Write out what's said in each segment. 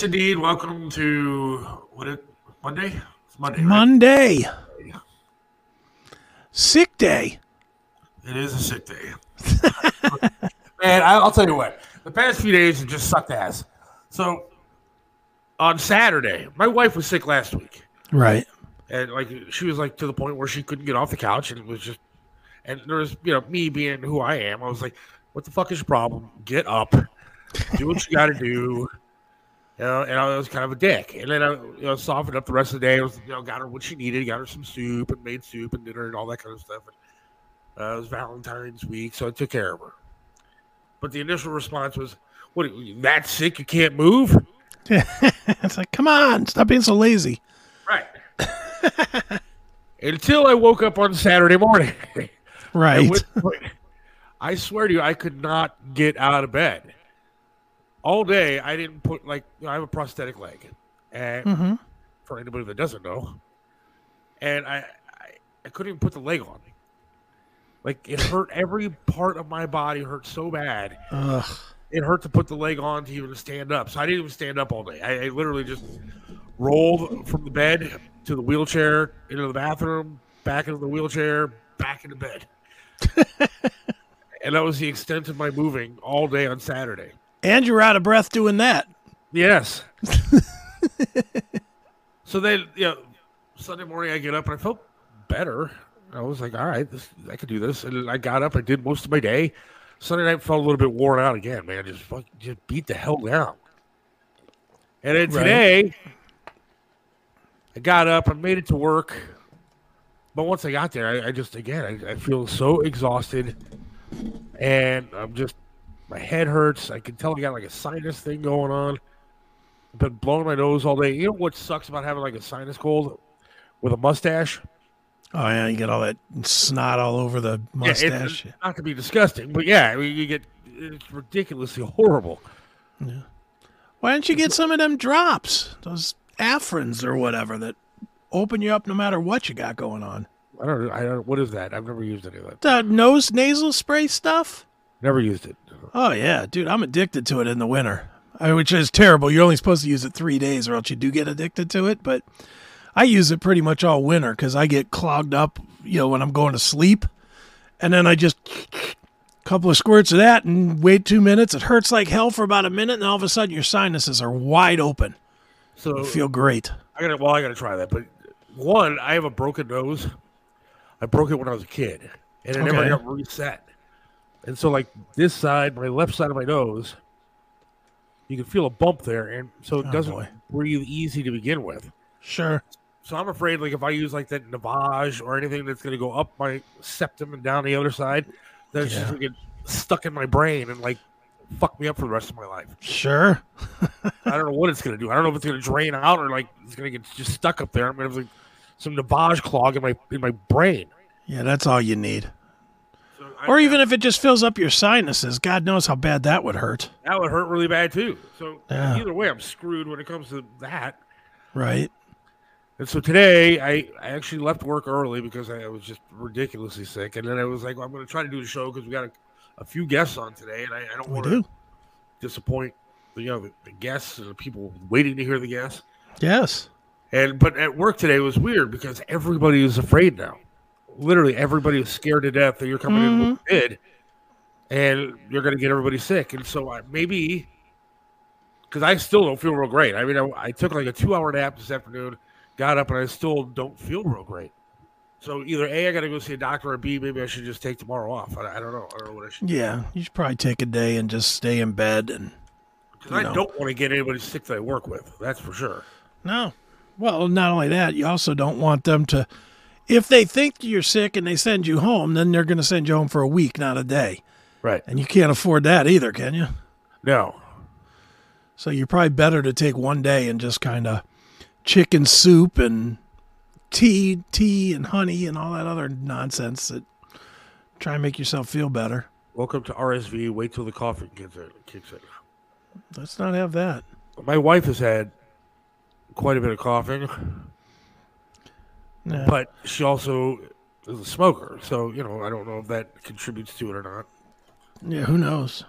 Yes, indeed. Welcome to what? It, Monday? It's Monday. right? Monday. Sick day. It is a sick day. Man, I'll tell you what. The past few days have just sucked ass. So on Saturday, my wife was sick last week, Right. and like she was like to the point where she couldn't get off the couch, and it was just. And there was, you know, me being who I am, I was like, "What the fuck is your problem? Get up, do what you got to do." You know, and I was kind of a dick. And then I you know, softened up the rest of the day. I was, you know, got her what she needed, got her some soup and made soup and dinner and all that kind of stuff. And, uh, it was Valentine's week, so I took care of her. But the initial response was, "What? are you That sick? You can't move?" it's like, come on, stop being so lazy. Right. Until I woke up on Saturday morning. Right. Point, I swear to you, I could not get out of bed all day. I didn't put like you know, I have a prosthetic leg, and hmm for anybody that doesn't know, and I, I I couldn't even put the leg on. Like it hurt every part of my body hurt so bad. Ugh. It hurt to put the leg on to even stand up. So I didn't even stand up all day. I, I literally just rolled from the bed to the wheelchair into the bathroom, back into the wheelchair, back into bed. and that was the extent of my moving all day on Saturday. And you're out of breath doing that. Yes. so then, you know, Sunday morning I get up and I felt better. I was like, all right, this, I could do this. And I got up, I did most of my day. Sunday night felt a little bit worn out again, man. Just fuck, just beat the hell down. And then Right. today, I got up, I made it to work. But once I got there, I, I just, again, I, I feel so exhausted. And I'm just, my head hurts. I can tell I got like a sinus thing going on. I've been blowing my nose all day. You know what sucks about having like a sinus cold with a mustache? Oh yeah, you get all that snot all over the Yeah, mustache. it's not to be disgusting, but yeah, I mean, you get it's ridiculously horrible. Yeah. Why don't you get some of them drops, those Afrins or whatever that open you up no matter what you got going on? I don't. I don't. What is that? I've never used any of that. The nose nasal spray stuff. Never used it. Oh yeah, dude, I'm addicted to it in the winter, I, which is terrible. You're only supposed to use it three days, or else you do get addicted to it. But I use it pretty much all winter because I get clogged up, you know, when I'm going to sleep, and then I just a couple of squirts of that and wait two minutes. It hurts like hell for about a minute, and all of a sudden your sinuses are wide open. So You feel great. I gotta. Well, I gotta try that. But one, I have a broken nose. I broke it when I was a kid, and it never Okay. got reset. And so, like this side, my left side of my nose, you can feel a bump there, and so it Oh, doesn't boy. breathe easy to begin with. Sure. So I'm afraid, like if I use like that Navage or anything that's going to go up my septum and down the other side, that's it's just going to get stuck in my brain and like fuck me up for the rest of my life. Sure. I don't know what it's going to do. I don't know if it's going to drain out or like it's going to get just stuck up there. I'm going to have like some Navage clog in my in my brain. Yeah, that's all you need. So I- Or even if it just fills up your sinuses, God knows how bad that would hurt. that would hurt really bad too. So Yeah. either way, I'm screwed when it comes to that. Right. And so today, I, I actually left work early because I was just ridiculously sick. And then I was like, well, I'm going to try to do the show because we got a, a few guests on today, and I, I don't want do. to disappoint the, you know the, the guests and the people waiting to hear the guests. Yes. And but at work today was weird because everybody is afraid now. Literally, everybody was scared to death that you're coming in with mm-hmm. COVID, and you're going to get everybody sick. And so I, maybe because I still don't feel real great. I mean, I, I took like a two hour nap this afternoon, got up, and I still don't feel real great. So either a, I got to go see a doctor, or b, maybe I should just take tomorrow off. I, I don't know. I don't know what I should. Yeah. You should probably take a day and just stay in bed and Because I know. don't want to get anybody sick that I work with. That's for sure. No. Well, not only that, you also don't want them to if they think you're sick and they send you home, then they're going to send you home for a week, not a day. Right. And you can't afford that either, can you? No. So you're probably better to take one day and just kind of chicken soup and tea, tea and honey and all that other nonsense that try and make yourself feel better. Welcome to RSV. Wait till the coffee kicks in. Kicks in. Let's not have that. My wife has had quite a bit of coughing, But she also is a smoker. So, you know, I don't know if that contributes to it or not. Yeah, who knows?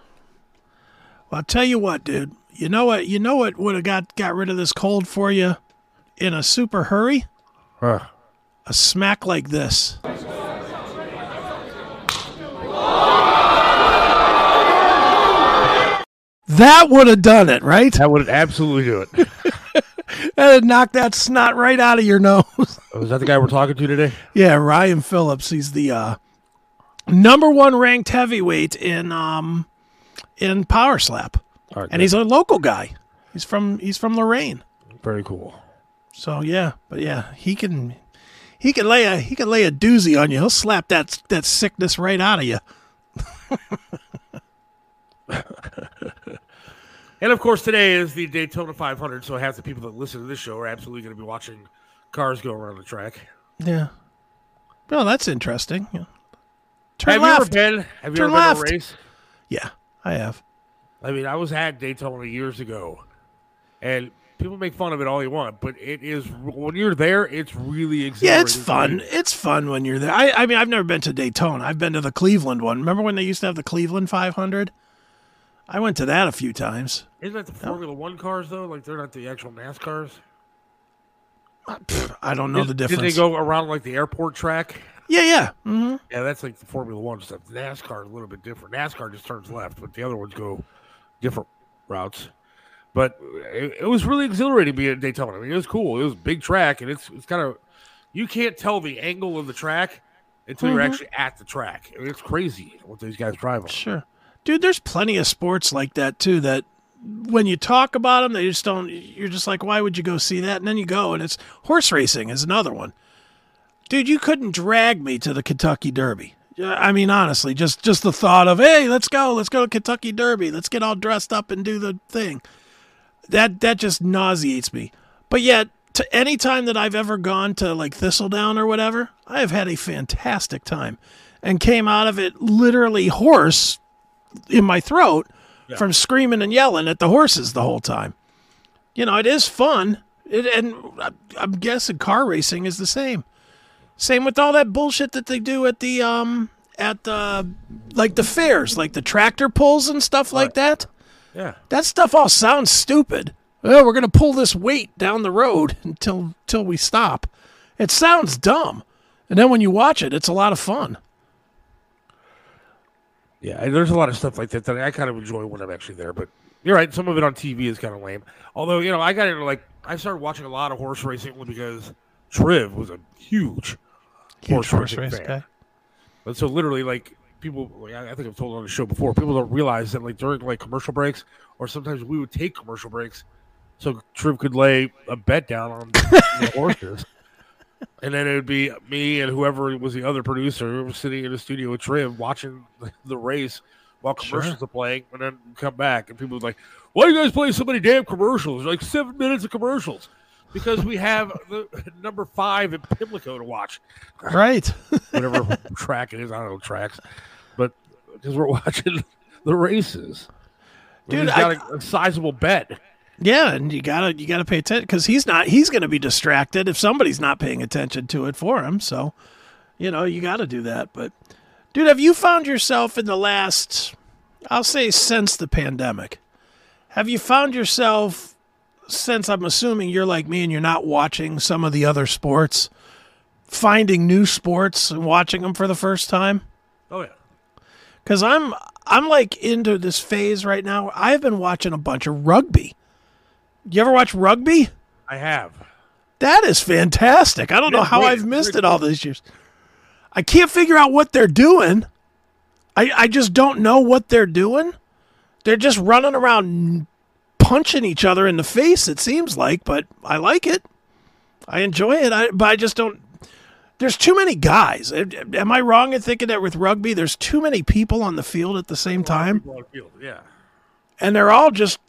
Well, I'll tell you what, dude. You know what? You know what would have got got rid of this cold for you in a super hurry? Huh. A smack like this. That would have done it, right? That would absolutely do it. That'd knock that snot right out of your nose. Was that the guy we're talking to today? yeah, Ryan Phillips. He's the uh, number one ranked heavyweight in um in power slap, right, and he's a local guy. He's from he's from Lorain. very cool. So yeah, but yeah, he can he can lay a he can lay a doozy on you. He'll slap that that sickness right out of you. And of course, today is the Daytona 500, so half the people that listen to this show are absolutely going to be watching cars go around the track. Yeah. Well, that's interesting. Yeah. Turn have left. you ever been? Have you Turn ever been left. to a race? Yeah, I have. I mean, I was at Daytona years ago, and people make fun of it all you want, but it is when you're there, it's really exhilarating. Yeah, it's fun. It's fun when you're there. I, I mean, I've never been to Daytona. I've been to the Cleveland one. Remember when they used to have the Cleveland 500? I went to that a few times. Isn't that the Formula One cars though? Like they're not the actual NASCARs. Pfft, I don't know the difference. Did they go around like the airport track? Yeah, yeah. hmm Yeah, that's like the Formula One stuff. NASCAR is a little bit different. NASCAR just turns left, but the other ones go different routes. But it, it was really exhilarating being at Daytona. I mean, it was cool. It was a big track, and it's it's kind of you can't tell the angle of the track until you're Mhm. actually at the track. I mean, it's crazy what these guys drive on. Sure. Dude, there's plenty of sports like that too that when you talk about them, they just don't, you're just like, why would you go see that? And then you go, and it's horse racing is another one. Dude, you couldn't drag me to the Kentucky Derby. I mean, honestly, just just the thought of, hey, let's go, let's go to Kentucky Derby, let's get all dressed up and do the thing. That that just nauseates me. But yet, to any time that I've ever gone to like Thistledown or whatever, I have had a fantastic time, and came out of it literally hoarse in my throat Yeah. from screaming and yelling at the horses the whole time. You know, it is fun. It, and I- I'm guessing car racing is the same. Same with all that bullshit that they do at the um at the like the fairs, like the tractor pulls and stuff like that. Yeah, That stuff all sounds stupid. Oh, we're gonna pull this weight down the road until until we stop. It sounds dumb. And then when you watch it, it's a lot of fun. Yeah. There's a lot of stuff like that that I kind of enjoy when I'm actually there. But you're right. Some of it on TV is kind of lame. Although you know, I got into like I started watching a lot of horse racing only because Triv was a huge, Huge horse racing race fan. guy. But so literally, like people, like, I I think I've told on the show before. People don't realize that like during like commercial breaks, or sometimes we would take commercial breaks, so Triv could lay a bet down on the horses, and then it would be me and whoever was the other producer was sitting in the studio with Triv watching the, race while commercials Sure. are playing, and then come back and people would like, "Why are you guys playing so many damn commercials? Like seven minutes of commercials." Because we have the number five in Pimlico to watch Right. whatever track it is. I don't know tracks, but because we're watching the races, Dude, got a, a sizable bet. Yeah, and you gotta you gotta pay attention because he's not he's gonna be distracted if somebody's not paying attention to it for him. So, you know, you gotta do that. But, dude, have you found yourself in the last, I'll say, since the pandemic, have you found yourself since I'm assuming you're like me and you're not watching some of the other sports, finding new sports and watching them for the first time? Oh yeah, Cause I'm I'm like into this phase right now. I've been watching a bunch of rugby. You ever watch rugby? I have. That is fantastic. I don't know how. I've missed it all these years. I can't figure out what they're doing. I I just don't know what they're doing. They're just running around punching each other in the face it seems like, but I like it. I enjoy it. I but I just don't there's too many guys. Am I wrong in thinking that with rugby there's too many people on the field at the same time People on the field, Yeah, and they're all just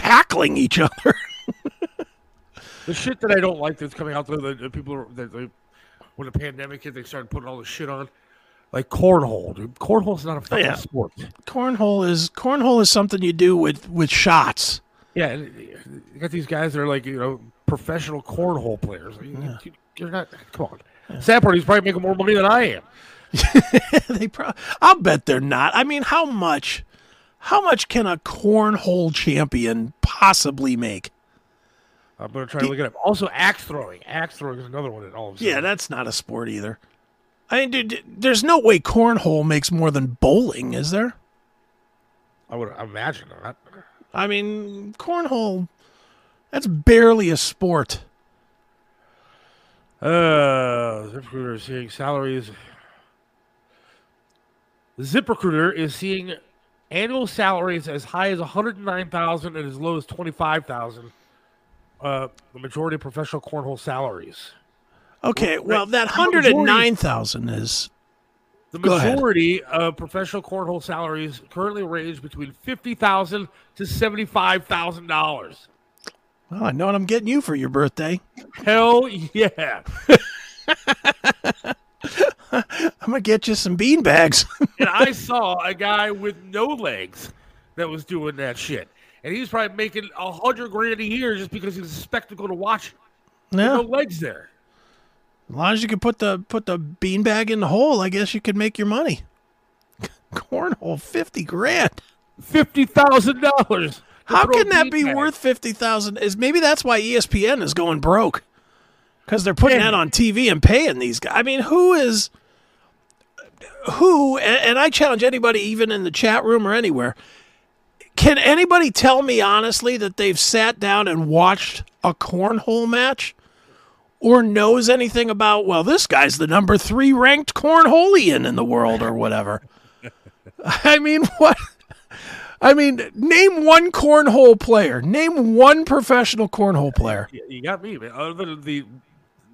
tackling each other? the shit that I don't like that's coming out there. The, the people that they, when the pandemic hit, they started putting all this shit on, like cornhole. Dude, cornhole's not a fucking yeah. sport. cornhole is cornhole is something you do with with shots. Yeah, and you got these guys that are like you know professional cornhole players. You- you- You're not. Come on. Sad part, probably making more money than I am. they pro- I'll bet they're not. I mean, how much How much can a cornhole champion possibly make? I'm gonna try to look it up. Also, axe throwing. Axe throwing is another one that all of. Yeah, that's not a sport either. I mean, dude, there's no way cornhole makes more than bowling, is there? I would imagine that. I mean, cornhole, that's barely a sport. Uh, ZipRecruiter is seeing salaries. ZipRecruiter is seeing annual salaries as high as 109,000 and as low as 25,000. Uh, the majority of professional cornhole salaries. Okay, well, that the majority- 109,000 is The majority of professional cornhole salaries currently range between fifty thousand to seventy-five thousand dollars. well, I know what I'm getting you for your birthday. Hell yeah! I'm gonna get you some bean bags. and I saw a guy with no legs that was doing that shit, and he was probably making a hundred grand a year just because he was a spectacle to watch. yeah, No legs there. as long as you can put the put the bean bag in the hole, I guess you could make your money. Cornhole, fifty grand. Fifty thousand dollars. How can that be worth fifty thousand? Is maybe that's why ESPN is going broke because they're putting Yeah. that on TV and paying these guys. I mean, who is who? And, I challenge anybody, even in the chat room or anywhere. Can anybody tell me honestly that they've sat down and watched a cornhole match? Or knows anything about, well, this guy's the number three ranked cornholian in the world or whatever. I mean, what? I mean, name one cornhole player. Name one professional cornhole player. You got me, man. Other than the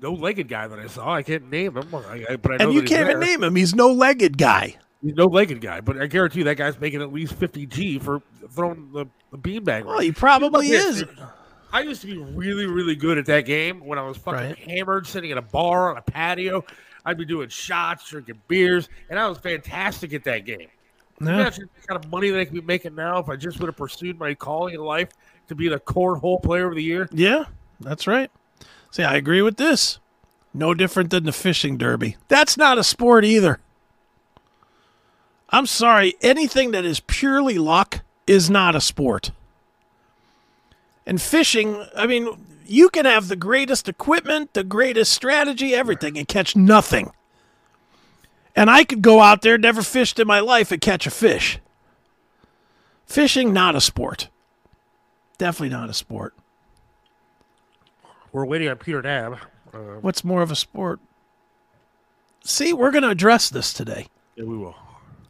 no-legged guy that I saw, I can't name him. I, I, but I know And you can't even name him. He's no legged guy. He's no legged guy, but I guarantee you that guy's making at least fifty G for throwing the, the beanbag. Well, he probably is. I used to be really, really good at that game when I was fucking Right. hammered, sitting in a bar on a patio. I'd be doing shots, drinking beers, and I was fantastic at that game. Yeah. Imagine the kind of money that I could be making now if I just would have pursued my calling in life to be the cornhole player of the year. Yeah, that's right. See, I agree with this. No different than the fishing derby. That's not a sport either. I'm sorry, anything that is purely luck is not a sport. And fishing, I mean, you can have the greatest equipment, the greatest strategy, everything, and catch nothing. And I could go out there, never fished in my life, and catch a fish. Fishing, not a sport. Definitely not a sport. We're waiting on Peter Knab. Uh, What's more of a sport? See, we're going to address this today. yeah, we will.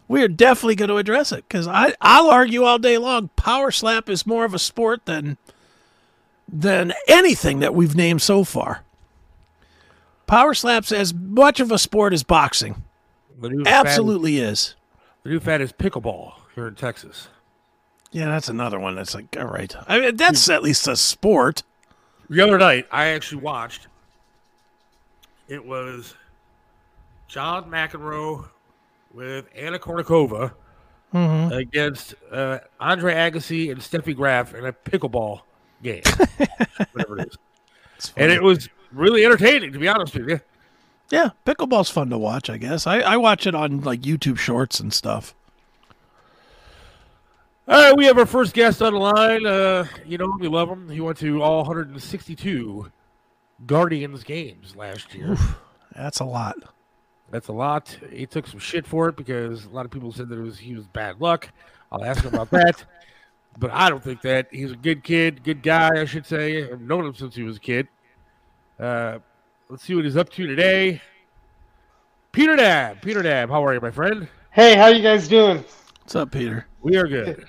We are definitely going to address it because I I'll argue all day long. Power slap is more of a sport than than anything that we've named so far. Power slap's as much of a sport as boxing. The new fad- Absolutely is. the new fad is pickleball here in Texas. Yeah, that's another one that's like, all right. I mean, that's at least a sport. The other night, I actually watched. It was John McEnroe with Anna Kournikova against uh, Andre Agassi and Steffi Graf in a pickleball game, whatever it is. And it was really entertaining, to be honest with you. yeah, pickleball's fun to watch. I guess I, I watch it on like YouTube Shorts and stuff. All right, we have our first guest on the line. Uh, you know, we love him. He went to all 162 Guardians games last year. That's a lot. That's a lot. He took some shit for it because a lot of people said that it was he was bad luck. I'll ask him about that. But I don't think that he's a good kid, good guy, I should say. I've known him since he was a kid. Uh, let's see what he's up to today. Peter Knab, Peter Knab, how are you, my friend? Hey, how you guys doing? What's up, Peter? We are good.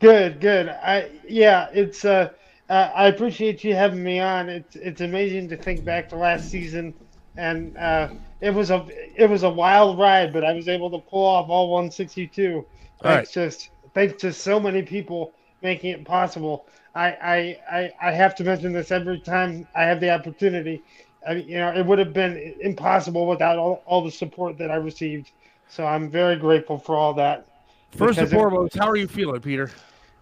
Good, good. I yeah, it's uh, uh I appreciate you having me on. It's it's amazing to think back to last season, and uh, it was a it was a wild ride, but I was able to pull off all 162. All Thanks just thanks to so many people making it possible. I I I, I have to mention this every time I have the opportunity. I, mean, you know, it would have been impossible without all, all the support that I received. So I'm very grateful for all that. First and foremost, how are you feeling, Peter?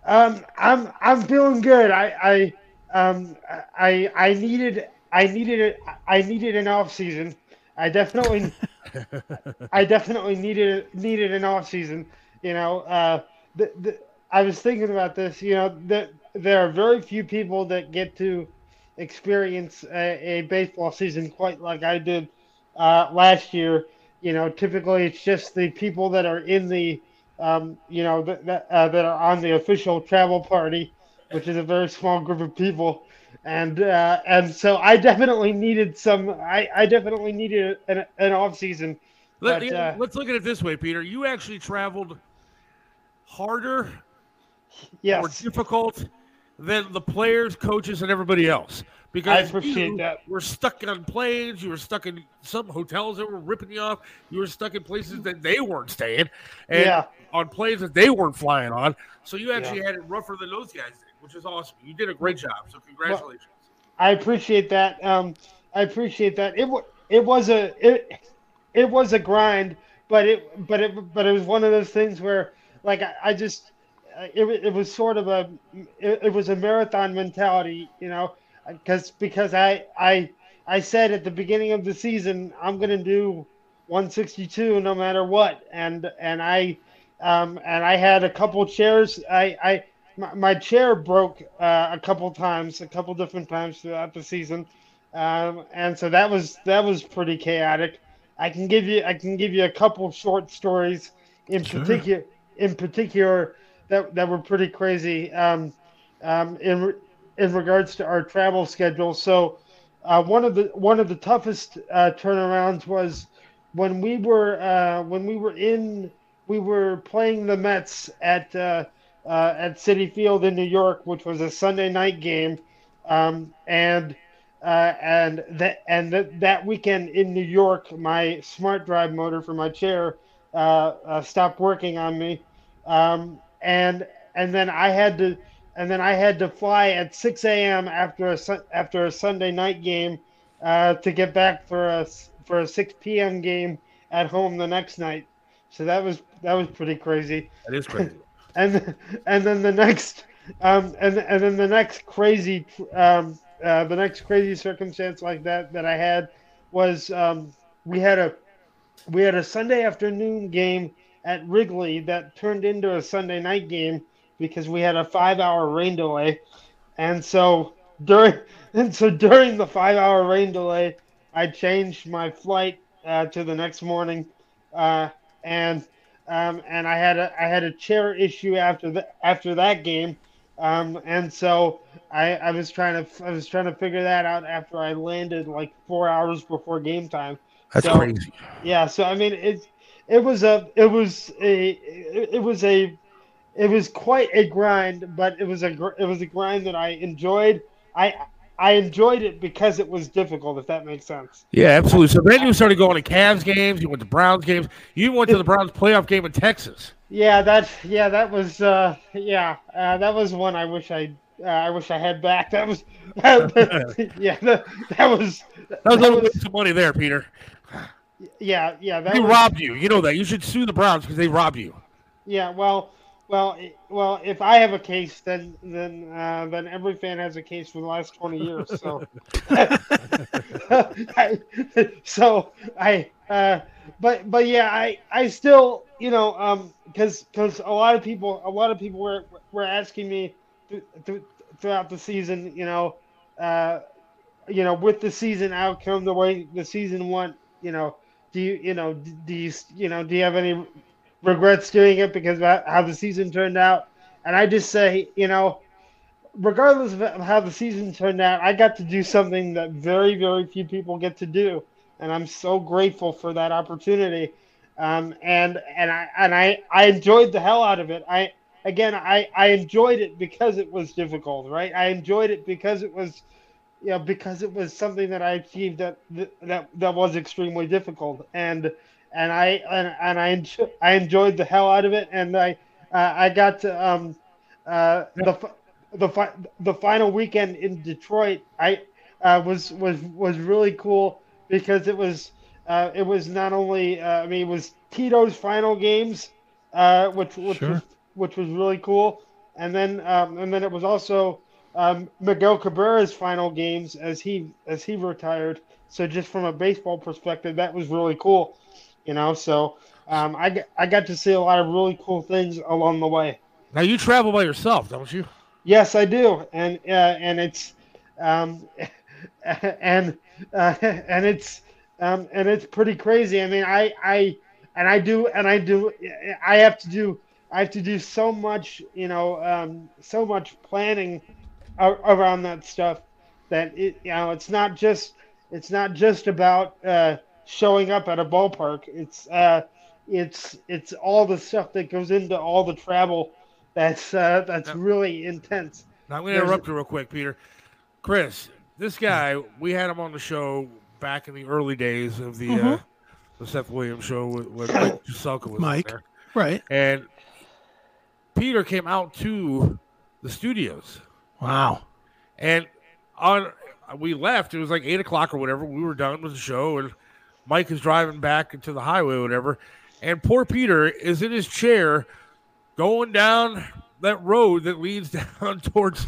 Um, I'm I'm feeling good. I I um I I needed I needed it. I needed an off season. I definitely I definitely needed needed an off season. You know, uh, the, the I was thinking about this. You know, that there are very few people that get to experience a, a baseball season quite like I did uh, last year. You know, typically it's just the people that are in the, um, you know, that that, uh, that are on the official travel party, which is a very small group of people, and uh, and so I definitely needed some. I, I definitely needed an, an off season. Let, But, uh, let's look at it this way, Peter. You actually traveled harder, more difficult than the players, coaches, and everybody else. Because I appreciate you that. were stuck on planes, you were stuck in some hotels that were ripping you off, you were stuck in places that they weren't staying, and Yeah. on planes that they weren't flying on. So you actually had it rougher than those guys did, which is awesome. You did a great job. So congratulations. I appreciate that. Um, I appreciate that. It it was a it it was a grind, but it but it but it was one of those things where like I, I just it, it was sort of a it, it was a marathon mentality, you know, because because I I I said at the beginning of the season I'm gonna do 162 no matter what, and and I um, and I had a couple chairs. I I my, my chair broke uh, a couple times, a couple different times throughout the season, um, and so that was that was pretty chaotic. I can give you I can give you a couple short stories in Sure. particular in particular that that were pretty crazy um, um, in in regards to our travel schedule. So uh, one of the one of the toughest uh, turnarounds was when we were uh, when we were in we were playing the Mets at uh, uh, at Citi Field in New York, which was a Sunday night game, um, and uh, and that and that that weekend in New York, my smart drive motor for my chair stopped working on me, um, and and then I had to and then I had to fly at 6 a.m. after a after a Sunday night game uh, to get back for a for a 6 p.m. game at home the next night. So that was that was pretty crazy That is crazy. and and then the next um and and then the next crazy um uh, the next crazy circumstance like that that I had was um we had a we had a Sunday afternoon game at Wrigley that turned into a Sunday night game because we had a five hour rain delay and so during and so during the five hour rain delay I changed my flight uh, to the next morning uh, and um, and I had a I had a chair issue after the after that game, um, and so I, I was trying to I was trying to figure that out after I landed like four hours before game time. That's So- crazy. Yeah, so I mean it it was a it was a it, it was a it was quite a grind, but it was a gr- it was a grind that I enjoyed. I I enjoyed it because it was difficult, if that makes sense. Yeah, absolutely. So then you started going to Cavs games. You went to Browns games. You went to the Browns playoff game in Texas. Yeah, that yeah, that was uh yeah, uh, that was one I wish I uh, I wish I had back. That was yeah, that, that was That was a that little was- waste of money there, Peter. yeah, yeah, that They was, robbed you. You know that. You should sue the Browns because they robbed you. yeah, well, well, well, if I have a case then then uh, then every fan has a case for the last 20 years, so. I, so I uh but but yeah, I I still, you know, um cuz cuz a lot of people a lot of people were were asking me th- th- throughout the season, you know, uh you know, with the season outcome the way the season went, you know, do you you know, do you you know, do you have any regrets doing it because of how the season turned out? And I just say, you know, regardless of how the season turned out, I got to do something that very, very few people get to do, and I'm so grateful for that opportunity. Um, and and I and I I enjoyed the hell out of it. I again I I enjoyed it because it was difficult, right? I enjoyed it because it was, you know, because it was something that I achieved that that that was extremely difficult, and and I and, and I enjo- I enjoyed the hell out of it, and I uh, I got to um uh the the fi- the final weekend in Detroit I uh, was was was really cool because it was uh, it was not only uh, I mean it was Tito's final games uh, which which Sure. was which was really cool and then um, and then it was also um, Miguel Cabrera's final games as he as he retired so just from a baseball perspective that was really cool you know so um, I, got- I got to see a lot of really cool things along the way Now you travel by yourself, don't you? Yes, I do, and uh, and it's um, and uh, and it's um, and it's pretty crazy. I mean, I I and I do and I do I have to do I have to do so much, you know, um, so much planning around that stuff that it you know it's not just it's not just about uh, showing up at a ballpark. It's uh, it's it's all the stuff that goes into all the travel that's uh, that's really intense. Now I'm going to interrupt you real quick, Peter. Chris, this guy, we had him on the show back in the early days of the mm-hmm. uh, the Seth Williams show with, with Mike Juselka was Mike, there. right? And Peter came out to the studios. Wow! And on we left. It was like eight o'clock or whatever. We were done with the show, and Mike is driving back into the highway, or whatever. And poor Peter is in his chair, going down that road that leads down towards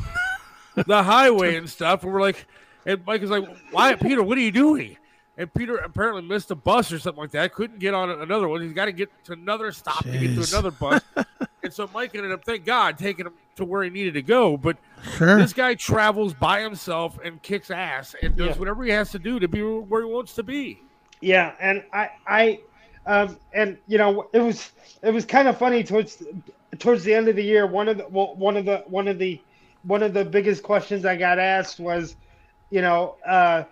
the highway and stuff. And we're like, and Mike is like, "Why, Peter? What are you doing?" And Peter apparently missed a bus or something like that. Couldn't get on another one. He's got to get to another stop Jeez. to get to another bus. and so Mike ended up, thank God, taking him to where he needed to go. But sure. this guy travels by himself and kicks ass and does yeah. whatever he has to do to be where he wants to be. Yeah, and I, I, um, and you know, it was it was kind of funny towards towards the end of the year. One of the well, one of the one of the one of the biggest questions I got asked was, you know, uh,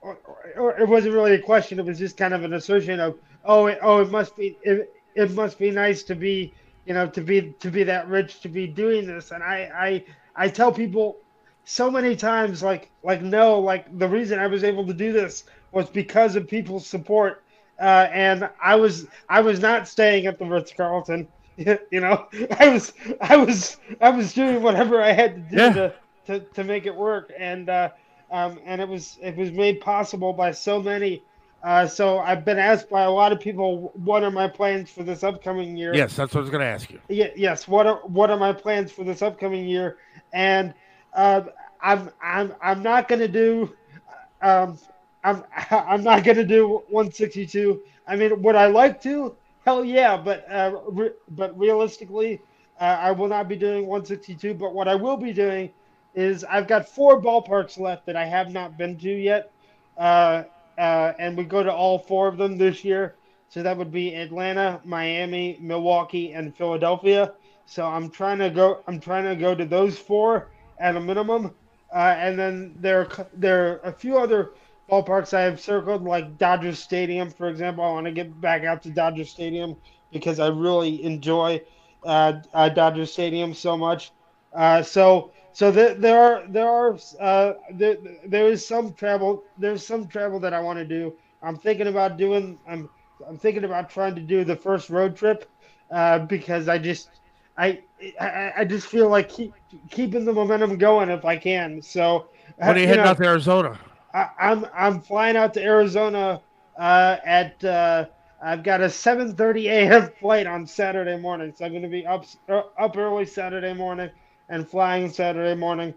or, or it wasn't really a question. It was just kind of an assertion of, oh, it, oh, it must be it, it must be nice to be, you know, to be to be that rich to be doing this. And I I I tell people so many times like like no like the reason I was able to do this was because of people's support. Uh, and I was I was not staying at the Ritz Carlton. You know, I was I was I was doing whatever I had to do yeah. to, to, to make it work. And uh, um, and it was it was made possible by so many. Uh, so I've been asked by a lot of people, what are my plans for this upcoming year? Yes, that's what I was going to ask you. Yeah, yes, what are what are my plans for this upcoming year? And uh, I'm I'm I'm not to do. Um, I'm I'm not to do 162. I mean, would I like to? Hell yeah, but uh, re- but realistically, uh, I will not be doing 162. But what I will be doing is I've got four ballparks left that I have not been to yet, uh, uh, and we go to all four of them this year. So that would be Atlanta, Miami, Milwaukee, and Philadelphia. So I'm trying to go. I'm trying to go to those four at a minimum, uh, and then there there are a few other ballparks I have circled, like Dodger Stadium, for example. I want to get back out to Dodger Stadium because I really enjoy uh, uh, Stadium so much. Uh, so so there, there are there are uh, there, there is some travel there's some travel that I want to do. I'm thinking about doing I'm I'm thinking about trying to do the first road trip uh, because I just I, I I just feel like keep, keeping the momentum going if I can. So when are you, you heading know, out to Arizona? I, am I'm, I'm flying out to Arizona uh, at uh, I've got a 7:30 a.m. flight on Saturday morning, so I'm going to be up up early Saturday morning and flying Saturday morning.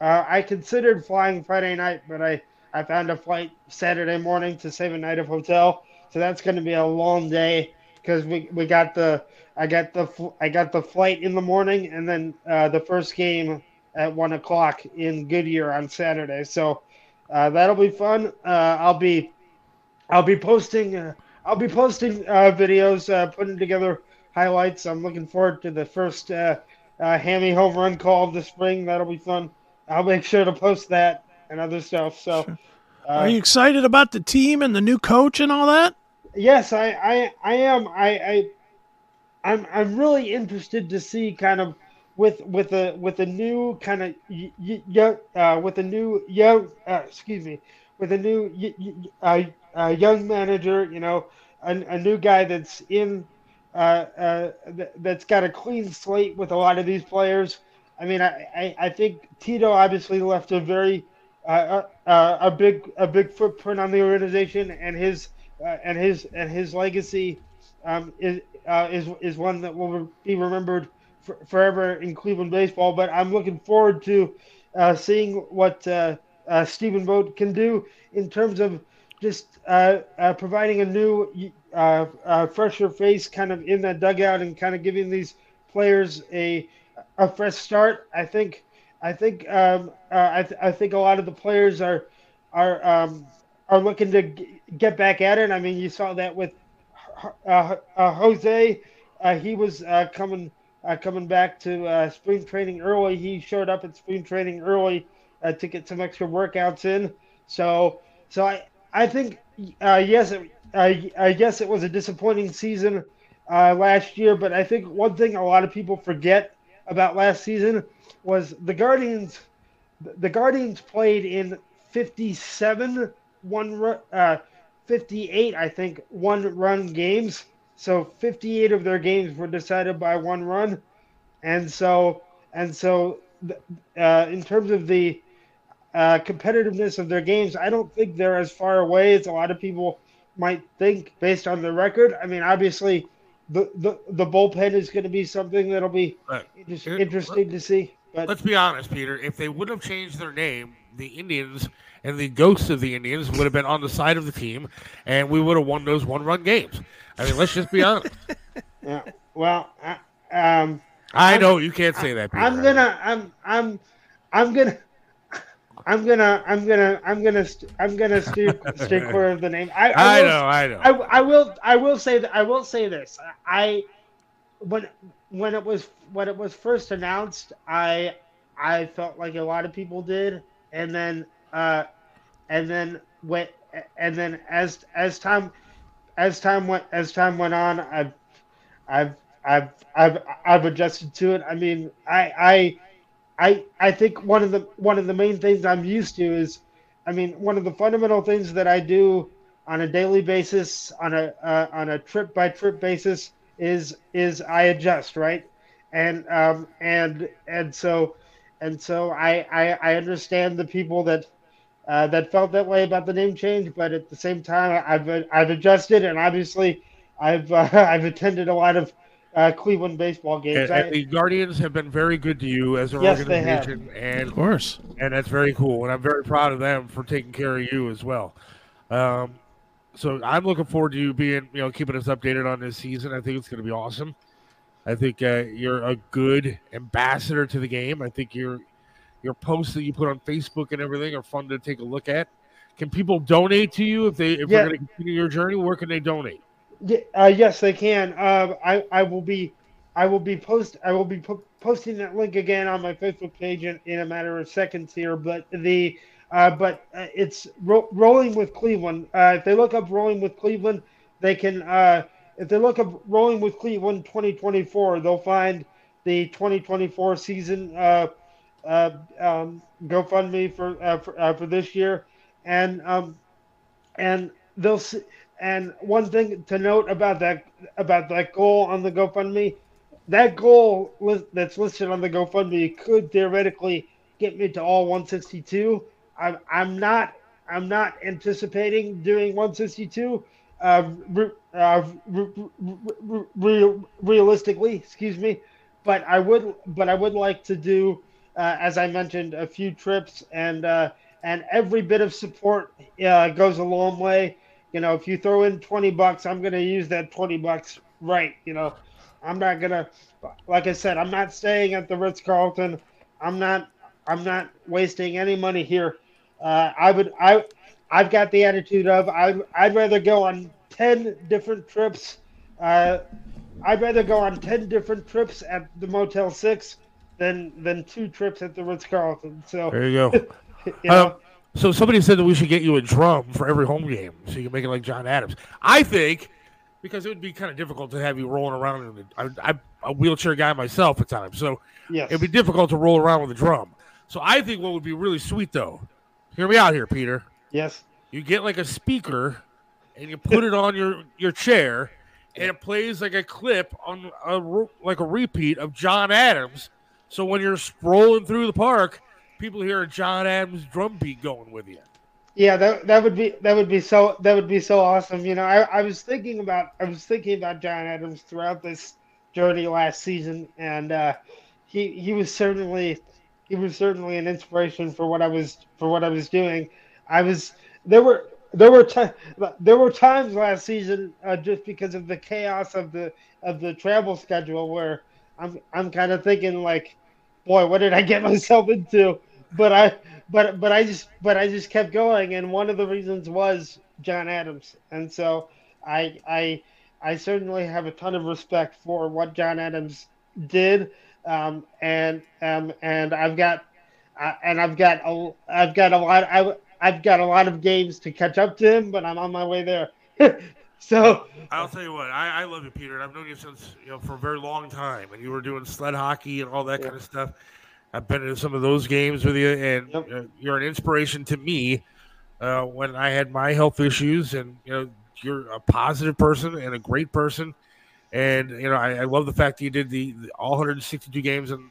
Uh, I considered flying Friday night, but I, I found a flight Saturday morning to save a night of hotel. So that's going to be a long day because we, we got the I got the I got the flight in the morning and then uh, the first game at one o'clock in Goodyear on Saturday. So uh, that'll be fun. Uh, I'll be I'll be posting uh, I'll be posting uh, videos, uh, putting together highlights. I'm looking forward to the first uh, Hammy home run call of the spring. That'll be fun. I'll make sure to post that and other stuff. So, sure. uh, are you excited about the team and the new coach and all that? Yes, I, I, I am. I, I, I'm, I'm really interested to see kind of with with a with a new kind of young uh, with a new young uh, excuse me with a new uh, uh, young manager. You know, a, a new guy that's in uh, uh, th- that's got a clean slate with a lot of these players. I mean, I, I, I think Tito obviously left a very uh, a big a big footprint on the organization, and his uh, and his and his legacy um, is uh, is is one that will be remembered for, forever in Cleveland baseball. But I'm looking forward to seeing what Stephen Vogt can do in terms of just providing a new uh, uh, fresher face kind of in that dugout and kind of giving these players a a fresh start. I think I think um, uh, I, th- I think a lot of the players are are um, are looking to get back at it. I mean, you saw that with uh, uh, Jose. Uh, he was uh, coming uh, coming back to spring training early. He showed up at spring training early to get some extra workouts in. So so I I think yes it, I guess it was a disappointing season last year, but I think one thing a lot of people forget about last season was the Guardians. The Guardians played in 57 one uh, 58, I think, one run games. So 58 of their games were decided by one run, and so and so uh, in terms of the uh, competitiveness of their games, I don't think they're as far away as a lot of people might think based on the record. I mean, obviously, the the, the bullpen is going to be something that'll be right. interesting to see. But let's be honest, Peter. If they wouldn't have changed their name, the Indians and the ghosts of the Indians would have been on the side of the team, and we would have won those one-run games. I mean, let's just be honest. yeah. Well, I, um, I I'm, know you can't say that. Peter. I'm gonna. I'm. I'm. I'm gonna. I'm gonna, I'm gonna, I'm gonna, I'm gonna steer, stay clear of the name. I, I, I will, know, I know. I, I will, I will say that I will say this. I, when, when it was, when it was first announced, I, I felt like a lot of people did, and then, uh, and then went, and then as as time, as time went as time went on, I've, I've, I've, I've, I've adjusted to it. I mean, I, I I I think one of the one of the main things I'm used to is, I mean, one of the fundamental things that I do on a daily basis, on a uh, on a trip by trip basis, is is I adjust, right? And um and and so and so I I, I understand the people that uh, that felt that way about the name change, but at the same time, I've I've adjusted, and obviously, I've uh, I've attended a lot of uh, Cleveland baseball games. And, and the Guardians have been very good to you as an yes, organization, and of course, and that's very cool. And I'm very proud of them for taking care of you as well. Um, so I'm looking forward to you being, you know, keeping us updated on this season. I think it's going to be awesome. I think uh, you're a good ambassador to the game. I think your your posts that you put on Facebook and everything are fun to take a look at. Can people donate to you if they if yeah. are going to continue your journey? Where can they donate? Uh, yes, they can. Uh, I I will be I will be post I will be po- posting that link again on my Facebook page in, in a matter of seconds here. But the uh, but uh, it's ro- rolling with Cleveland. Uh, if they look up rolling with Cleveland, they can. If they look up rolling with Cleveland 2024, they'll find the 2024 season uh, uh, um, GoFundMe for uh, for, uh, for this year, and um, and they'll see, and one thing to note about that about that goal on the GoFundMe, that goal that's listed on the GoFundMe could theoretically get me to all 162. I'm I'm not I'm not anticipating doing 162. Uh, re, re, re, realistically, excuse me, but I would but I would like to do, uh, as I mentioned, a few trips and uh, and every bit of support uh, goes a long way you know, if you throw in 20 bucks, I'm to use that 20 bucks right. You know, I'm not to, like I said, I'm not staying at the Ritz Carlton. I'm not, I'm not wasting any money here. Uh, I would, I, I've got the attitude of I'd, I'd rather go on 10 different trips. Uh, I'd rather go on 10 different trips at the Motel 6 than, than two trips at the Ritz Carlton. So there you go. you um, so somebody said that we should get you a drum for every home game, so you can make it like John Adams. I think because it would be kind of difficult to have you rolling around. In the, I, am a wheelchair guy myself at times, so yes. it'd be difficult to roll around with a drum. So I think what would be really sweet though, hear me out here, Peter. Yes. You get like a speaker, and you put it on your your chair, and it plays like a clip on a like a repeat of John Adams. So when you're strolling through the park, people hear a John Adams drum beat going with you. Yeah, that that would be that would be so that would be so awesome. You know, I, I was thinking about I was thinking about John Adams throughout this journey last season, and uh, he he was certainly he was certainly an inspiration for what I was for what I was doing. I was there were there were t- there were times last season uh, just because of the chaos of the of the travel schedule where I'm I'm kind of thinking like, boy, what did I get myself into? But I but but I just but I just kept going, and one of the reasons was John Adams, and so I I I certainly have a ton of respect for what John Adams did, um, and um, and I've got uh, and I've got a I've got a lot I I've got a lot of games to catch up to him, but I'm on my way there. so I'll tell you what, I, I love you, Peter, and I've known you since you know for a very long time, and you were doing sled hockey and all that yeah. kind of stuff. I've been in some of those games with you, and yep. uh, you're an inspiration to me uh, when I had my health issues, and you know you're a positive person and a great person, and you know I, I love the fact that you did the, the all 162 games, and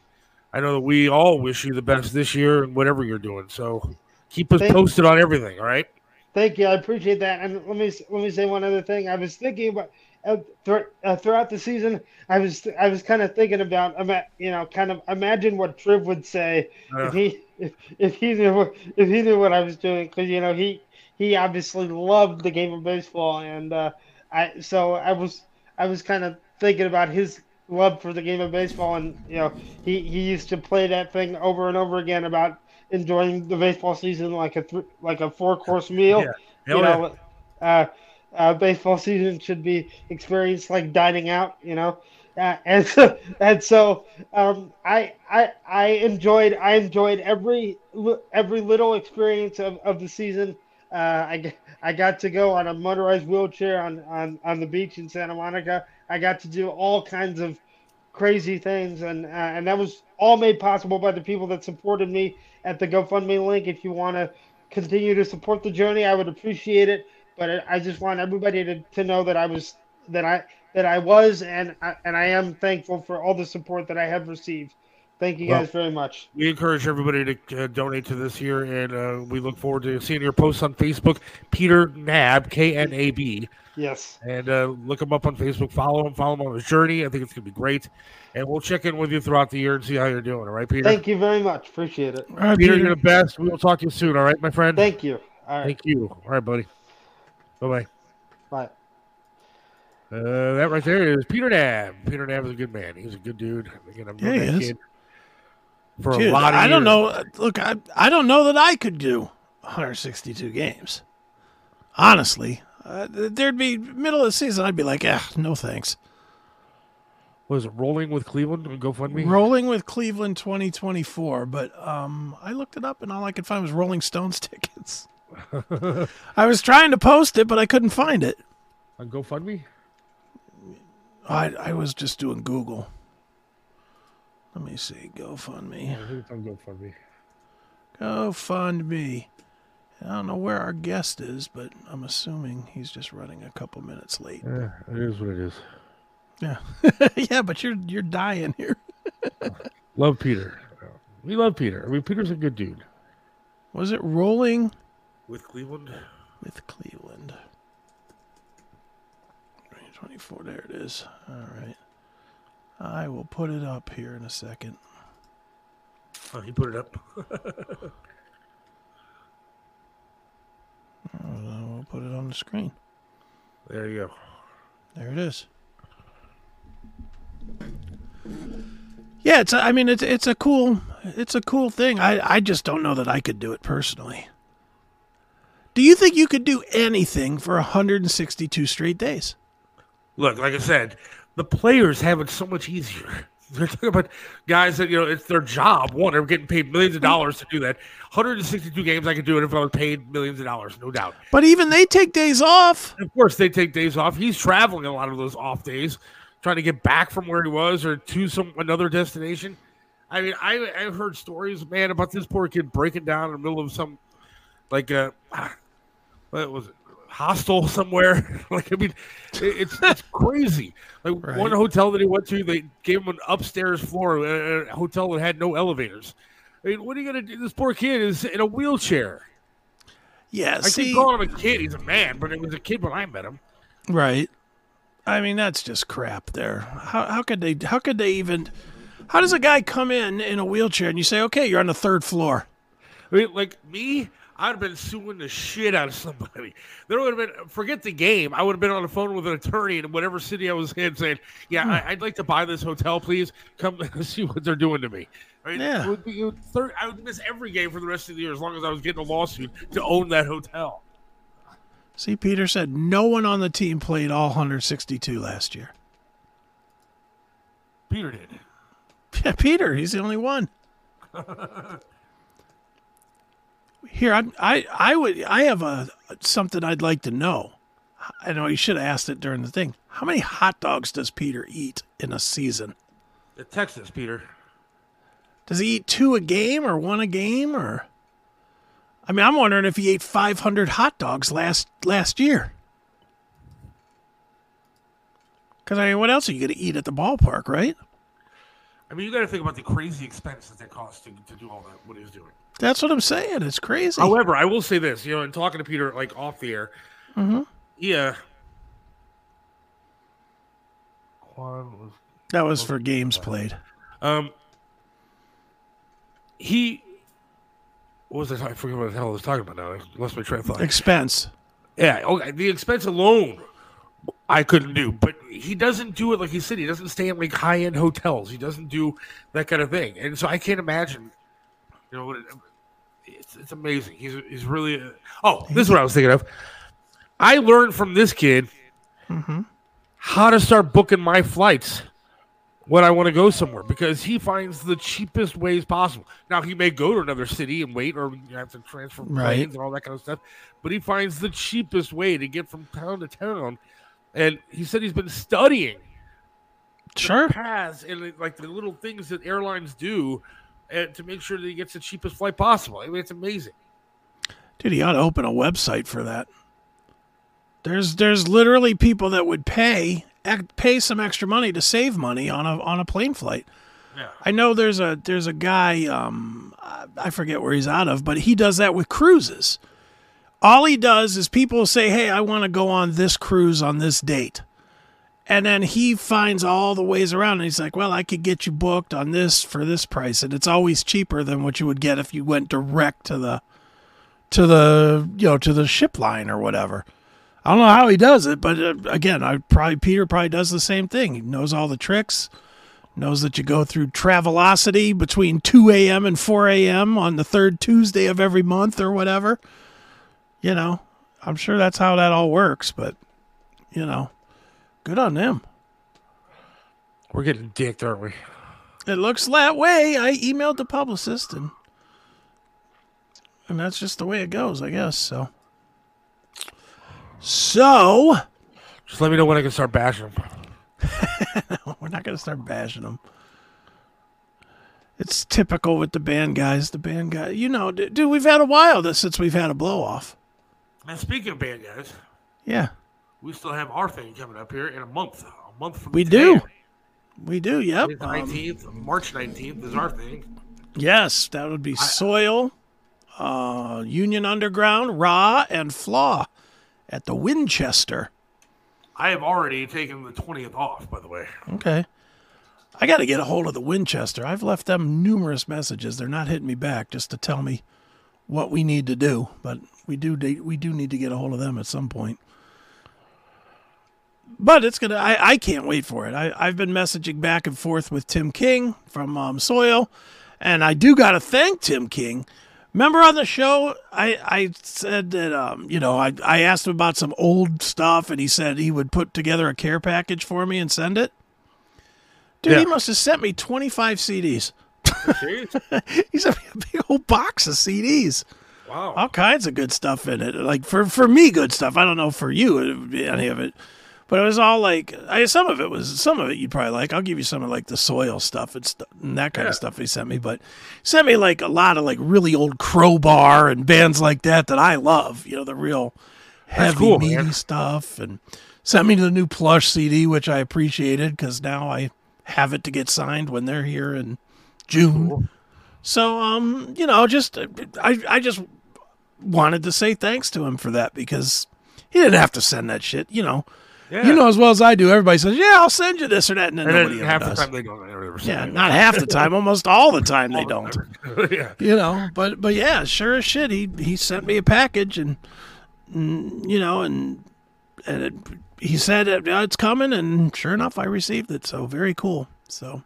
I know that we all wish you the best this year and whatever you're doing. So keep us Thank posted on everything. All right. Thank you. I appreciate that. And let me let me say one other thing. I was thinking about uh, th- uh, throughout the season. I was I was kind of thinking about you know kind of imagine what Triv would say uh. if he if, if he knew if he knew what I was doing because you know he he obviously loved the game of baseball and uh, I so I was I was kind of thinking about his love for the game of baseball and you know he, he used to play that thing over and over again about enjoying the baseball season like a th- like a four course meal. Yeah. you know, uh, uh, baseball season should be experienced like dining out. You know, uh, and so, and so um, I I I enjoyed I enjoyed every every little experience of, of the season. Uh, I I got to go on a motorized wheelchair on, on, on the beach in Santa Monica. I got to do all kinds of crazy things, and uh, and that was all made possible by the people that supported me at the GoFundMe link. If you want to continue to support the journey, I would appreciate it. But I just want everybody to, to know that I was that I that I was and I, and I am thankful for all the support that I have received. Thank you guys very much. We encourage everybody to uh, donate to this year, and uh, we look forward to seeing your posts on Facebook. Peter Knab, K N A B. Yes. And uh, look him up on Facebook. Follow him. Follow him on his journey. I think it's going to be great. And we'll check in with you throughout the year and see how you're doing. All right, Peter? Thank you very much. Appreciate it. All right, Peter, Peter. you're the best. We will talk to you soon. All right, my friend? Thank you. All right. Thank you. All right, buddy. Bye-bye. Bye. Uh, that right there is Peter Knab. Peter Knab is a good man. He's a good dude. Again, I'm yeah, he is. Kid for Dude, a lot of I years. don't know. Look, I I don't know that I could do 162 games. Honestly, uh, there'd be middle of the season. I'd be like, ah, no thanks. Was it rolling with Cleveland? GoFundMe. Rolling with Cleveland 2024, but um, I looked it up and all I could find was Rolling Stones tickets. I was trying to post it, but I couldn't find it. On GoFundMe. I I was just doing Google. Let me see. GoFundMe. I think it's on GoFundMe. GoFundMe. I don't know where our guest is, but I'm assuming he's just running a couple minutes late. Yeah, it is what it is. Yeah, yeah, but you're you're dying here. love Peter. We love Peter. I mean, Peter's a good dude. Was it rolling with Cleveland? With Cleveland. 24. There it is. All right. I will put it up here in a second. Oh, he put it up. we'll put it on the screen. There you go. There it is. Yeah, it's. A, I mean, it's it's a cool it's a cool thing. I I just don't know that I could do it personally. Do you think you could do anything for 162 straight days? Look, like I said, the players have it so much easier. They're talking about guys that you know it's their job. One, they're getting paid millions of dollars to do that. 162 games, I could do it if I was paid millions of dollars, no doubt. But even they take days off. Of course, they take days off. He's traveling a lot of those off days, trying to get back from where he was or to some another destination. I mean, I I've heard stories, man, about this poor kid breaking down in the middle of some like uh what was it hostel somewhere. like I mean, it's it's crazy. Like right. one hotel that he went to, they gave him an upstairs floor, uh, uh, a hotel that had no elevators. I mean, what are you gonna do? This poor kid is in a wheelchair. Yeah, I see, keep calling him a kid. He's a man, but it was a kid when I met him. Right. I mean, that's just crap. There. How how could they? How could they even? How does a guy come in in a wheelchair and you say, "Okay, you're on the third floor"? I mean, like me, I'd have been suing the shit out of somebody. There would have been forget the game. I would have been on the phone with an attorney in whatever city I was in, saying, "Yeah, hmm. I, would like to buy this hotel, please. Come see what they're doing to me." Yeah. It would be, would third, I would miss every game for the rest of the year as long as I was getting a lawsuit to own that hotel. See, Peter said no one on the team played all 162 last year. Peter did. Yeah, Peter, he's the only one. Here, I, I, I would, I have a something I'd like to know. I know you should have asked it during the thing. How many hot dogs does Peter eat in a season? The Texas, Peter. Does he eat two a game or one a game or? I mean, I'm wondering if he ate 500 hot dogs last last year. Because I mean, what else are you going to eat at the ballpark, right? I mean, you got to think about the crazy expense that it costs to, to do all that. What he's doing. That's what I'm saying. It's crazy. However, I will say this, you know, in talking to Peter like off the air, mm-hmm. yeah. Was, that was for games played. Um, he what was I? I forget what the hell I was talking about now. I lost my train of thought. Expense. Yeah. Okay. The expense alone, I couldn't do. But he doesn't do it like he said. He doesn't stay in like high end hotels. He doesn't do that kind of thing. And so I can't imagine. You know, it's it's amazing. He's he's really. Uh, oh, this is what I was thinking of. I learned from this kid mm-hmm. how to start booking my flights when I want to go somewhere because he finds the cheapest ways possible. Now he may go to another city and wait, or you have to transfer planes right. and all that kind of stuff. But he finds the cheapest way to get from town to town, and he said he's been studying sure paths and like the little things that airlines do to make sure that he gets the cheapest flight possible. I mean, it's amazing. Dude, he ought to open a website for that. There's there's literally people that would pay pay some extra money to save money on a on a plane flight. Yeah. I know there's a there's a guy um, I forget where he's out of, but he does that with cruises. All he does is people say, "Hey, I want to go on this cruise on this date." And then he finds all the ways around and he's like, "Well, I could get you booked on this for this price." And it's always cheaper than what you would get if you went direct to the to the, you know, to the ship line or whatever. I don't know how he does it, but uh, again, I probably Peter probably does the same thing. He knows all the tricks, knows that you go through Travelocity between 2 a.m. and 4 a.m. on the third Tuesday of every month or whatever. You know, I'm sure that's how that all works, but you know, good on them. We're getting dicked, aren't we? It looks that way. I emailed the publicist and and that's just the way it goes, I guess. So so, just let me know when I can start bashing them. we're not going to start bashing them. It's typical with the band guys. The band guy, you know, dude, we've had a while since we've had a blow off. And speaking of band guys, yeah, we still have our thing coming up here in a month. A month from we do. We do. Yep. Nineteenth, um, March nineteenth is our thing. Yes, that would be I, Soil, uh, Union Underground, Raw, and Flaw at the Winchester. I have already taken the 20th off, by the way. Okay. I got to get a hold of the Winchester. I've left them numerous messages. They're not hitting me back just to tell me what we need to do, but we do we do need to get a hold of them at some point. But it's gonna. I, I can't wait for it. I, I've been messaging back and forth with Tim King from um, Soil, and I do got to thank Tim King Remember on the show, I, I said that, um, you know, I, I asked him about some old stuff and he said he would put together a care package for me and send it. Dude, yeah. he must have sent me 25 CDs. he sent me a big old box of CDs. Wow. All kinds of good stuff in it. Like for, for me, good stuff. I don't know for you, any of it. But it was all like I, some of it was some of it you'd probably like. I'll give you some of like the soil stuff and, st- and that kind yeah. of stuff he sent me. But sent me like a lot of like really old crowbar and bands like that that I love. You know the real heavy cool, meaty man. stuff and sent me the new plush CD which I appreciated because now I have it to get signed when they're here in June. Cool. So um you know just I I just wanted to say thanks to him for that because he didn't have to send that shit. You know Yeah. You know as well as I do. Everybody says, "Yeah, I'll send you this or that," and then and nobody half does. the time they don't ever say yeah, not half the time, almost all the time they don't. yeah. You know, but but yeah, sure as shit. He he sent me a package, and, mm, you know, and and it, he said it, it's coming, and sure enough, I received it. So very cool. So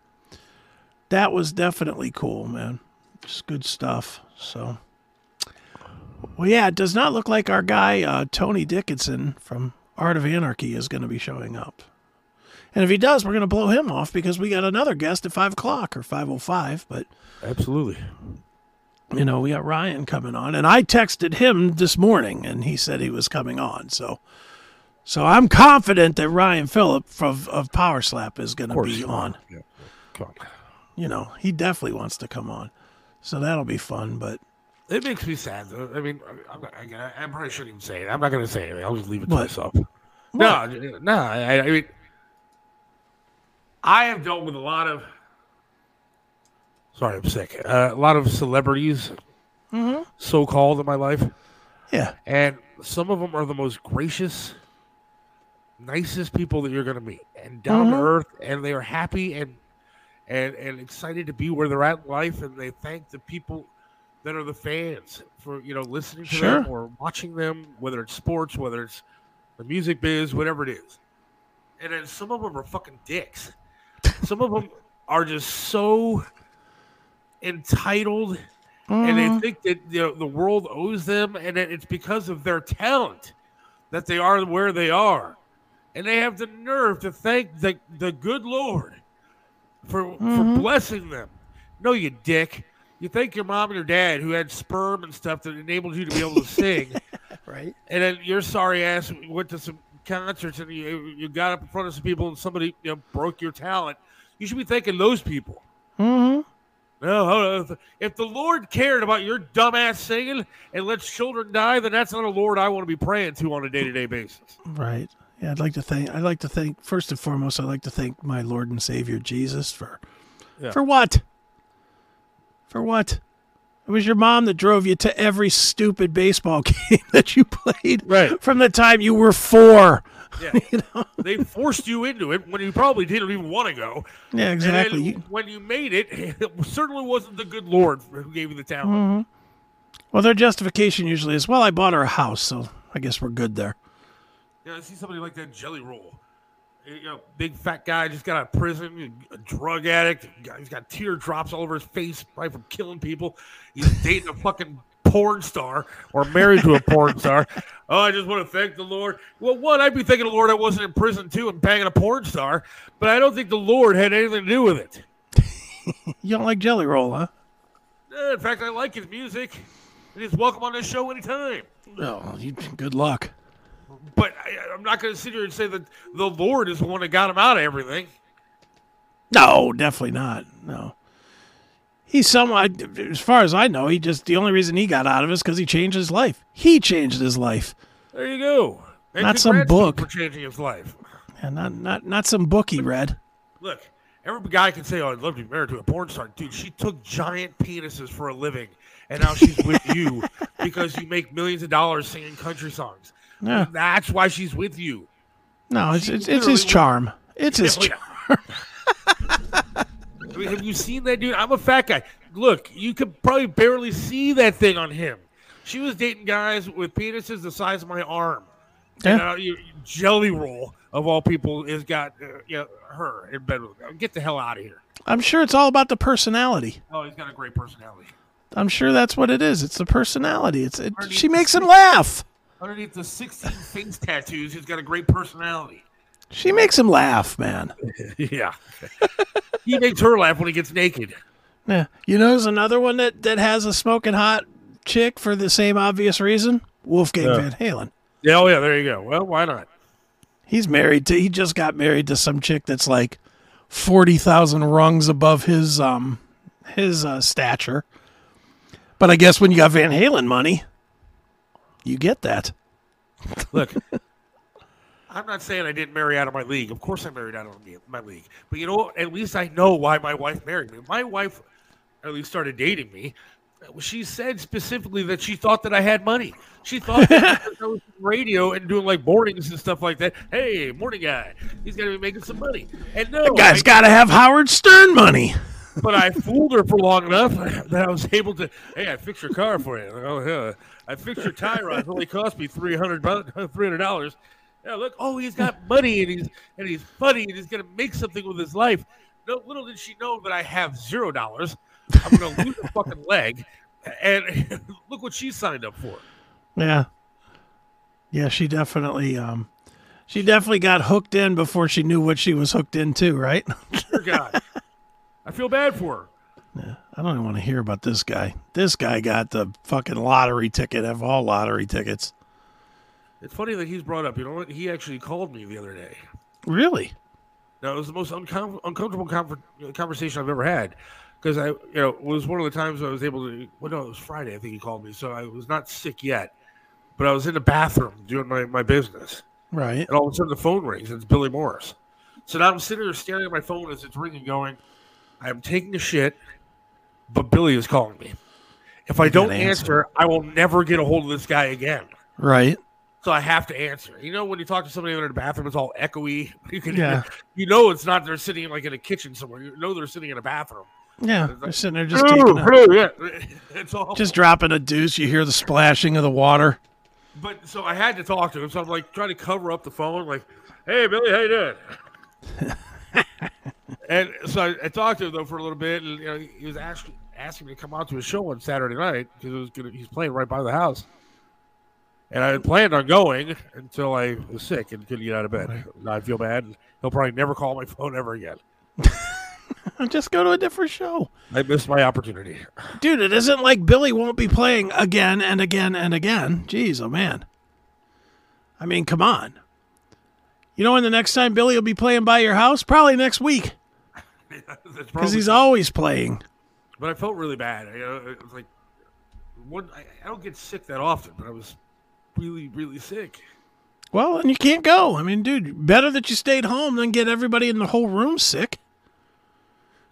that was definitely cool, man. Just good stuff. So. Well, yeah, it does not look like our guy uh, Tony Dickinson from Art of Anarchy is going to be showing up. And if he does, we're going to blow him off because we got another guest at five o'clock or five o five. But Absolutely. you know, we got Ryan coming on, and I texted him this morning, and he said he was coming on. So, so I'm confident that Ryan Phillip of of Power Slap is going to be on. Yeah. You know, he definitely wants to come on. So that'll be fun. But It makes me sad. Though. I mean, I'm, I, I probably shouldn't even say it. I'm not going to say anything. I'll just leave it to What? myself. No, no. I, I mean, I have dealt with a lot of. Sorry, I'm sick. Uh, a lot of celebrities, so called, in my life, yeah, and some of them are the most gracious, nicest people that you're going to meet, and down to earth, and they are happy and and and excited to be where they're at in life, and they thank the people that are the fans for you know listening to them or watching them, whether it's sports, whether it's the music biz, whatever it is. And then some of them are fucking dicks. Some of them are just so entitled, and they mm-hmm. think that you know the world owes them, and that it's because of their talent that they are where they are, and they have the nerve to thank the the good Lord for for mm-hmm. blessing them. No, you dick. You thank your mom and your dad who had sperm and stuff that enabled you to be able to sing, right. and then your sorry ass went to some concerts and you you got up in front of some people and somebody you know broke your talent. You should be thanking those people. Mm-hmm. No, hold on. if the Lord cared about your dumbass singing and lets children die, then that's not a Lord I want to be praying to on a day to day basis. Right. Yeah, I'd like to thank. I'd like to thank first and foremost. I'd like to thank my Lord and Savior Jesus for, Yeah. for what? For what? It was your mom that drove you to every stupid baseball game that you played Right. from the time you were four. Yeah. They forced you into it when you probably didn't even want to go. Yeah, exactly. when you made it, it certainly wasn't the good Lord who gave you the talent. Mm-hmm. well, their justification usually is, well, I bought her a house, so I guess we're good there. Yeah, I see somebody like that jelly roll. You know, big fat guy just got out of prison, a drug addict. He's got teardrops all over his face, probably from killing people. He's dating a fucking porn star or married to a porn star. Oh, I just want to thank the Lord. Well, one, I'd be thanking the Lord I wasn't in prison too and banging a porn star, but I don't think the Lord had anything to do with it. You don't like Jelly Roll, huh? In fact, I like his music. And he's welcome on this show anytime. Oh, you, good luck. But I, I'm not going to sit here and say that the Lord is the one that got him out of everything. No, definitely not. No. He's somewhat, as far as I know, he just, the only reason he got out of it is because he changed his life. He changed his life. There you go. And Not some congrats to him book. for changing his life. And not, not, not some book he read. Look, every guy can say, "Oh, I'd love to be married to a porn star." Dude, she took giant penises for a living, and now she's with you because you make millions of dollars singing country songs. Yeah. That's why she's with you. No, it's, She it's, it's his charm. It's his Yeah, charm. I mean, have you seen that dude? I'm a fat guy. Look, you could probably barely see that thing on him. She was dating guys with penises the size of my arm. And Yeah. uh, you, Jelly Roll, of all people, has got uh, you know, her in bed with. Get the hell out of here. I'm sure it's all about the personality. Oh, he's got a great personality. I'm sure that's what it is. It's the personality. It's it, she makes him laugh. Underneath the 16 face tattoos, he's got a great personality. She makes him laugh, man. yeah. he makes her laugh when he gets naked. Yeah. You know, there's another one that that has a smoking hot chick for the same obvious reason. Wolfgang Yeah. Van Halen. Yeah, oh, yeah, there you go. Well, why not? He's married to. He just got married to some chick that's like forty thousand rungs above his um his uh, stature. But I guess when you got Van Halen money, you get that. Look, I'm not saying I didn't marry out of my league. Of course, I married out of my league. But you know what? At least I know why my wife married me. My wife, at least, started dating me she said specifically that she thought that I had money. She thought that I was on radio and doing like mornings and stuff like that. Hey, morning guy, he's gonna be making some money. And no, Guy's I- got to have Howard Stern money. but I fooled her for long enough that I was able to. Hey, I fixed your car for you. Oh yeah, I fixed your tie rod. It only cost me three hundred dollars. Yeah, look. Oh, he's got money and he's and he's funny and he's gonna make something with his life. No, little did she know that I have zero dollars. I'm gonna lose a fucking leg, and look what she signed up for. Yeah. Yeah, she definitely um she definitely got hooked in before she knew what she was hooked into, right? Dear God, I feel bad for her. I don't even want to hear about this guy. This guy got the fucking lottery ticket of all lottery tickets. It's funny that he's brought up. You know what? He actually called me the other day. Really? No, it was the most uncom- uncomfortable conver- conversation I've ever had because I, you know, it was one of the times I was able to. Well, no, it was Friday. I think he called me, so I was not sick yet, but I was in the bathroom doing my, my business, Right. and all of a sudden the phone rings. And it's Billy Morris. So now I'm sitting there staring at my phone as it's ringing, going, "I'm taking a shit, but Billy is calling me. If I You don't answer, answer. I will never get a hold of this guy again." Right. So I have to answer. You know, when you talk to somebody in the bathroom, it's all echoey. You can, Yeah. you know, it's not they're sitting like in a kitchen somewhere. You know, they're sitting in a bathroom. Yeah. They're sitting there just a, hello, yeah, it's all. just dropping a deuce, you hear the splashing of the water. but so I had to talk to him. So I'm like trying to cover up the phone, like, "Hey, Billy, how you doing?" and so I, talked to him though for a little bit, and you know, he was asking asking me to come out to his show on Saturday night because it was gonna, he's playing right by the house. And I had planned on going until I was sick and couldn't get out of bed. Now I feel bad. and He'll probably never call my phone ever again. Just go to a different show. I missed my opportunity. Dude, it isn't like Billy won't be playing again and again and again. Jeez, oh man. I mean, come on. You know when the next time Billy will be playing by your house? Probably next week. Because he's always playing. but I felt really bad. You uh, know, it was like one. I, I don't get sick that often, but I was really, really sick. Well, and you can't go. I mean, dude, better that you stayed home than get everybody in the whole room sick.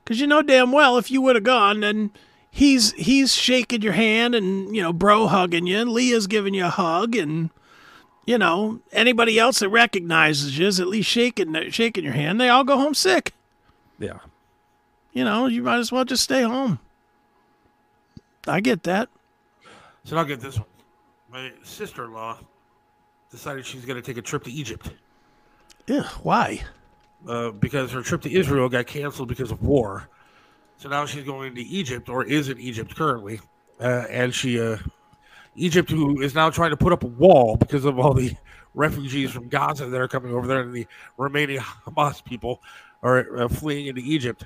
Because you know damn well if you would have gone, then he's he's shaking your hand and you know bro hugging you, and Leah's giving you a hug, and you know anybody else that recognizes you is at least shaking shaking your hand. They all go home sick. Yeah. You know, you might as well just stay home. I get that. So I'll get this one. My sister-in-law decided she's going to take a trip to Egypt Ugh, why? uh, because her trip to Israel got canceled because of war. So now she's going to Egypt, or is in Egypt currently, uh, and she, uh, Egypt, who is now trying to put up a wall because of all the refugees from Gaza that are coming over there, and the remaining Hamas people are uh, fleeing into Egypt.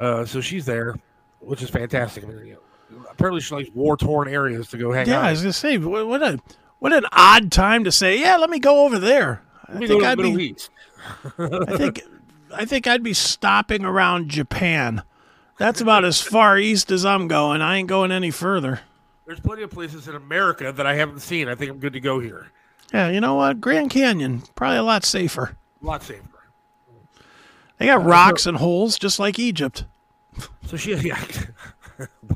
Uh, so she's there, which is fantastic. I mean, you know, apparently, she likes war-torn areas to go hang Yeah, out. Yeah, I was gonna say what, what a what an odd time to say. Yeah, let me go over there. I think I'd be. I think I think I'd be stopping around Japan. That's about as far east as I'm going. I ain't going any further. There's plenty of places in America that I haven't seen. I think I'm good to go here. Yeah, you know what? Grand Canyon probably a lot safer. A lot safer. They got uh, rocks and holes just like Egypt. So she, yeah,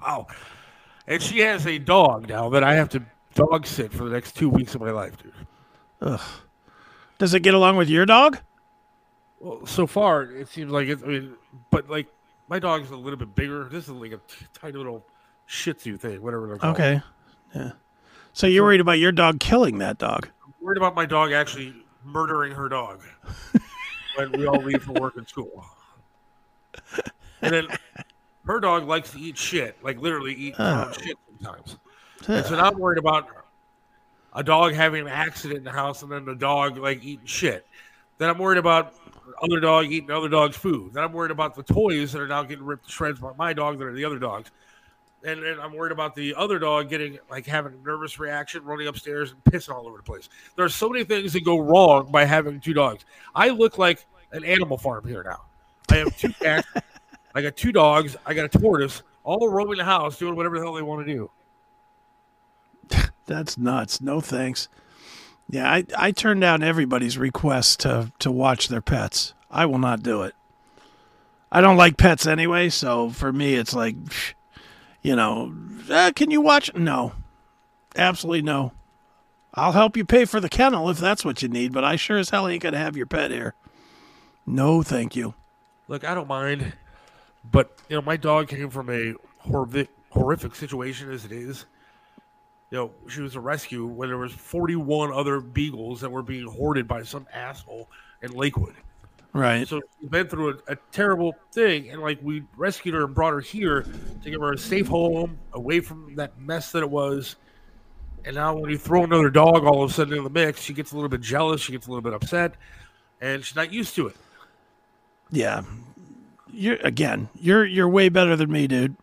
wow, and she has a dog now that I have to dog sit for the next two weeks of my life, dude. Ugh. Does it get along with your dog? Well, so far it seems like it. I mean, but like my dog's a little bit bigger. This is like a t- tiny little Shih Tzu thing, whatever they're called. Okay. Yeah. So you're worried about your dog killing that dog? I'm worried about my dog actually murdering her dog when we all leave for work and school. And then her dog likes to eat shit, like literally eat um, her shit sometimes. And so now I'm worried about a dog having an accident in the house and then the dog like eating shit. Then I'm worried about other dog eating other dog's food. Then I'm worried about the toys that are now getting ripped to shreds by my dog that are the other dogs. And then I'm worried about the other dog getting like having a nervous reaction, running upstairs and pissing all over the place. There are so many things that go wrong by having two dogs. I look like an animal farm here now. I have two cats, I got two dogs, I got a tortoise, all roaming the house doing whatever the hell they want to do. That's nuts. No thanks. Yeah, I, I turn down everybody's request to, to watch their pets. I will not do it. I don't like pets anyway, so for me, it's like, psh, you know, uh, can you watch? No, absolutely no. I'll help you pay for the kennel if that's what you need, but I sure as hell ain't gonna have your pet here. No, thank you. Look, I don't mind, but you know, my dog came from a horrific situation as it is. You know, she was a rescue when there was 41 other beagles that were being hoarded by some asshole in Lakewood. Right. So she's been through a, a terrible thing, and like we rescued her and brought her here to give her a safe home, away from that mess that it was. And now, when you throw another dog all of a sudden in the mix, she gets a little bit jealous, she gets a little bit upset, and she's not used to it. Yeah. You're again, you're you're way better than me, dude.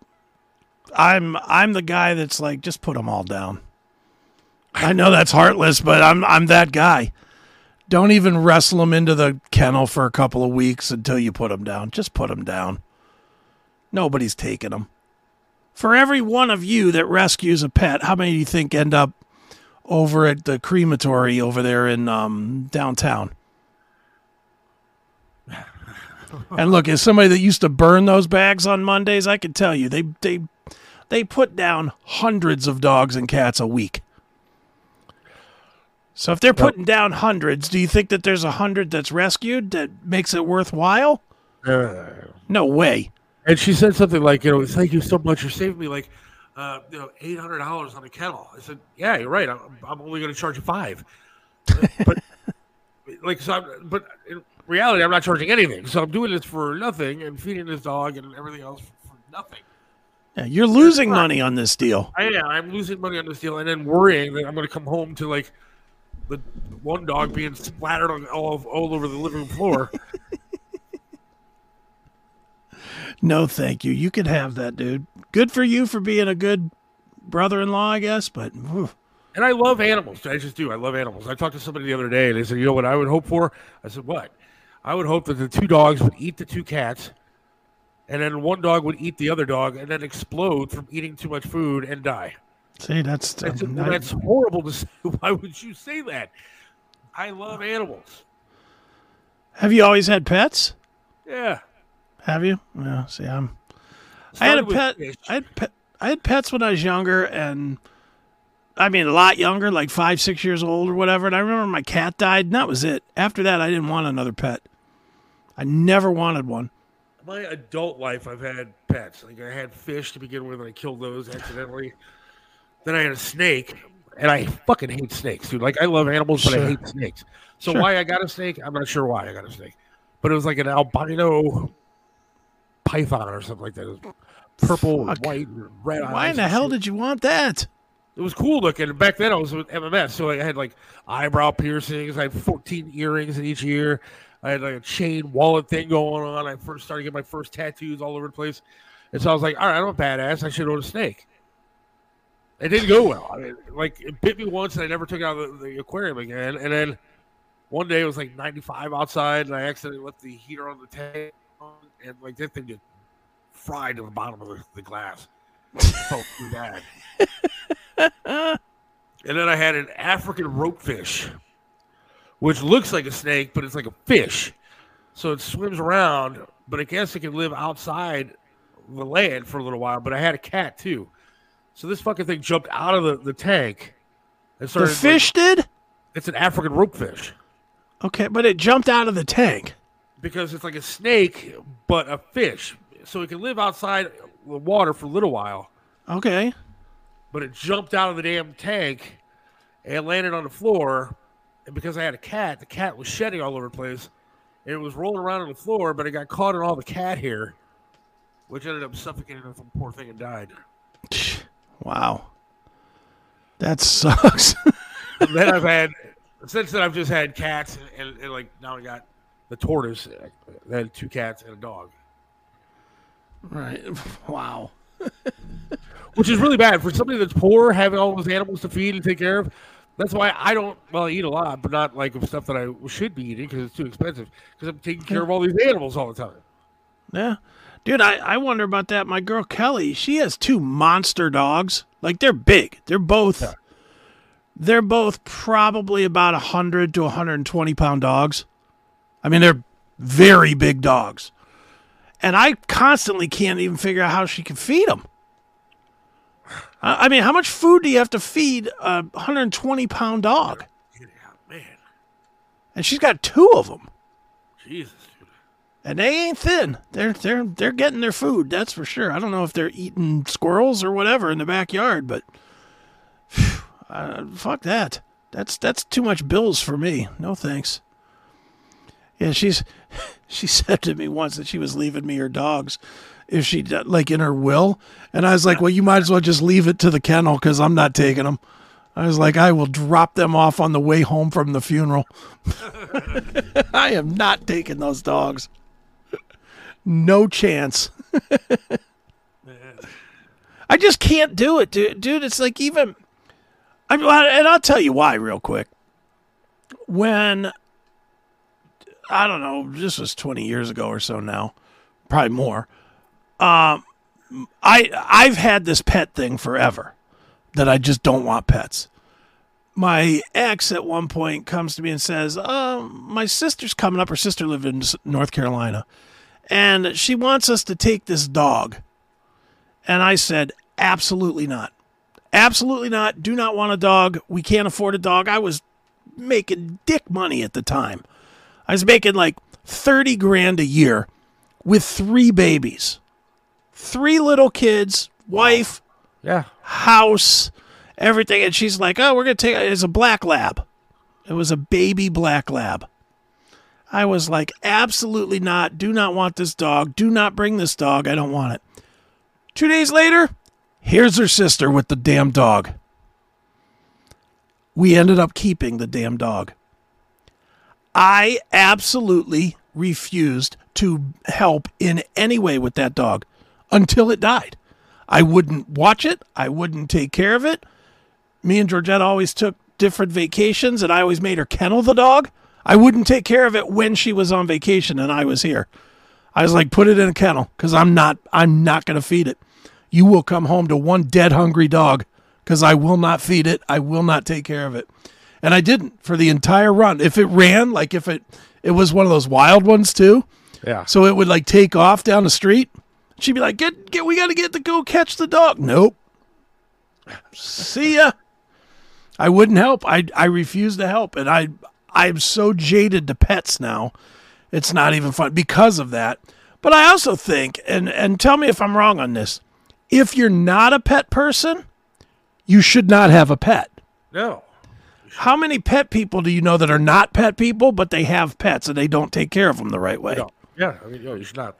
I'm I'm the guy that's like just put them all down. I know that's heartless, but I'm I'm that guy. Don't even wrestle them into the kennel for a couple of weeks until you put them down. Just put them down. Nobody's taking them. For every one of you that rescues a pet, how many do you think end up over at the crematory over there in um, downtown? and look, as somebody that used to burn those bags on Mondays, I can tell you they they they put down hundreds of dogs and cats a week. So if they're putting down hundreds, do you think that there's a hundred that's rescued that makes it worthwhile? Uh, No way. and she said something like, you know, thank you so much. You're saving me like, uh, you know, eight hundred dollars on a kennel. I said, yeah, you're right. I'm, I'm only going to charge you five. but like, so, I'm, but in reality, I'm not charging anything. So I'm doing this for nothing and feeding this dog and everything else for nothing. Yeah, you're losing money on this deal. I am. I'm losing money on this deal and then worrying that I'm going to come home to like the one dog being splattered on all, all over the living room floor. No, thank you. You can have that, dude. Good for you for being a good brother-in-law, I guess. But whew. And I love animals. I just do. I love animals. I talked to somebody the other day, and they said, "You know what I would hope for?" I said, "What?" I would hope that the two dogs would eat the two cats, and then one dog would eat the other dog, and then explode from eating too much food and die. See, that's said, um, "Well, I- that's horrible to say. Why would you say that? I love animals. have you always had pets? Yeah. Have you? Yeah. See, I'm. I had a pet. fish. I had pet. I had pets when I was younger, and I mean a lot younger, like five, six years old or whatever. And I remember my cat died, and that was it. After that, I didn't want another pet. I never wanted one. my adult life, I've had pets. Like I had fish to begin with, and I killed those accidentally. Then I had a snake, and I fucking hate snakes, dude. Like I love animals, but Sure. I hate snakes. So Sure. why I got a snake, I'm not sure why I got a snake, but it was like an albino python or something like that. It was purple, Fuck. white, red eyes. Why in the hell shit. did you want that? It was cool looking. Back then, I was with MMS, so I had like eyebrow piercings. I had 14 earrings in each ear. I had like a chain wallet thing going on. I first started getting my first tattoos all over the place, and so I was like, "All right, I'm a badass. I should own a snake." It didn't go well. I mean, like it bit me once, and I never took out the, the aquarium again. And then one day it was like 95 outside, and I accidentally left the heater on the tank, and like that thing just fried to the bottom of the, the glass. Too bad. And then I had an African ropefish, which looks like a snake, but it's like a fish. So it swims around, but I guess it can live outside the land for a little while. But I had a cat too. So this fucking thing jumped out of the, the tank and The started. like- fish did? it's an African ropefish Okay, but it jumped out of the tank. because it's like a snake, but a fish. So it can live outside the water for a little while. Okay. but it jumped out of the damn tank and landed on the floor. And because I had a cat, the cat was shedding all over the place. And it was rolling around on the floor, but it got caught in all the cat hair, which ended up suffocating the poor thing and died. Wow. That sucks. Then I've had, since then, I've just had cats, and, and, and, like now I got the tortoise, I had two cats and a dog, right. Wow. which is really bad for somebody that's poor, having all those animals to feed and take care of. That's why I don't. Well, I eat a lot, but not like of stuff that I should be eating because it's too expensive. Because I'm taking care of all these animals all the time. Yeah. Dude, I, I wonder about that. My girl Kelly, she has two monster dogs. Like they're big. They're both they're both probably about a hundred to 120 pound dogs. I mean, they're very big dogs. And I constantly can't even figure out how she can feed them. I I mean, how much food do you have to feed a 120 pound dog? Yeah, man, And she's got two of them, Jesus. And they ain't thin. They're they're they're getting their food. That's for sure. I don't know if they're eating squirrels or whatever in the backyard, but uh, fuck that. That's that's too much bills for me. No thanks. Yeah, she's she said to me once that she was leaving me her dogs if she like in her will, and I was like, well, you might as well just leave it to the kennel because I'm not taking them. I was like, I will drop them off on the way home from the funeral. I am not taking those dogs. No chance. I just can't do it, dude. Dude, it's like even. I mean, and I'll tell you why real quick. When I don't know, this was twenty years ago or so now, probably more. Um, I I've had this pet thing forever that I just don't want pets. My ex at one point comes to me and says, um, "My sister's coming up. Her sister lived in North Carolina, and she wants us to take this dog." And I said, "Absolutely not. Absolutely not. Do not want a dog. We can't afford a dog." I was making dick money at the time. I was making like 30 grand a year with three babies. Three little kids, wife, Yeah, house, everything. And she's like, oh, we're going to take it. It's a black lab. It was a baby black lab. I was like, absolutely not. Do not want this dog. Do not bring this dog. I don't want it. Two days later, here's her sister with the damn dog. We ended up keeping the damn dog. I absolutely refused to help in any way with that dog until it died. I wouldn't watch it. I wouldn't take care of it. Me and Georgette always took different vacations, and I always made her kennel the dog. I wouldn't take care of it when she was on vacation and I was here. I was like, put it in a kennel because I'm not. I'm not going to feed it. You will come home to one dead hungry dog because I will not feed it. I will not take care of it. And I didn't for the entire run. If it ran, like if it it was one of those wild ones too, yeah. so it would like take off down the street. She'd be like, "Get, get, we got to get to go catch the dog." Nope. See ya. I wouldn't help. I I refuse to help, and I I'm so jaded to pets now. It's not even fun because of that. But I also think, and and tell me if I'm wrong on this. If you're not a pet person, you should not have a pet. No. How many pet people do you know that are not pet people, but they have pets and they don't take care of them the right way? No. Yeah. I mean, yo, you should not.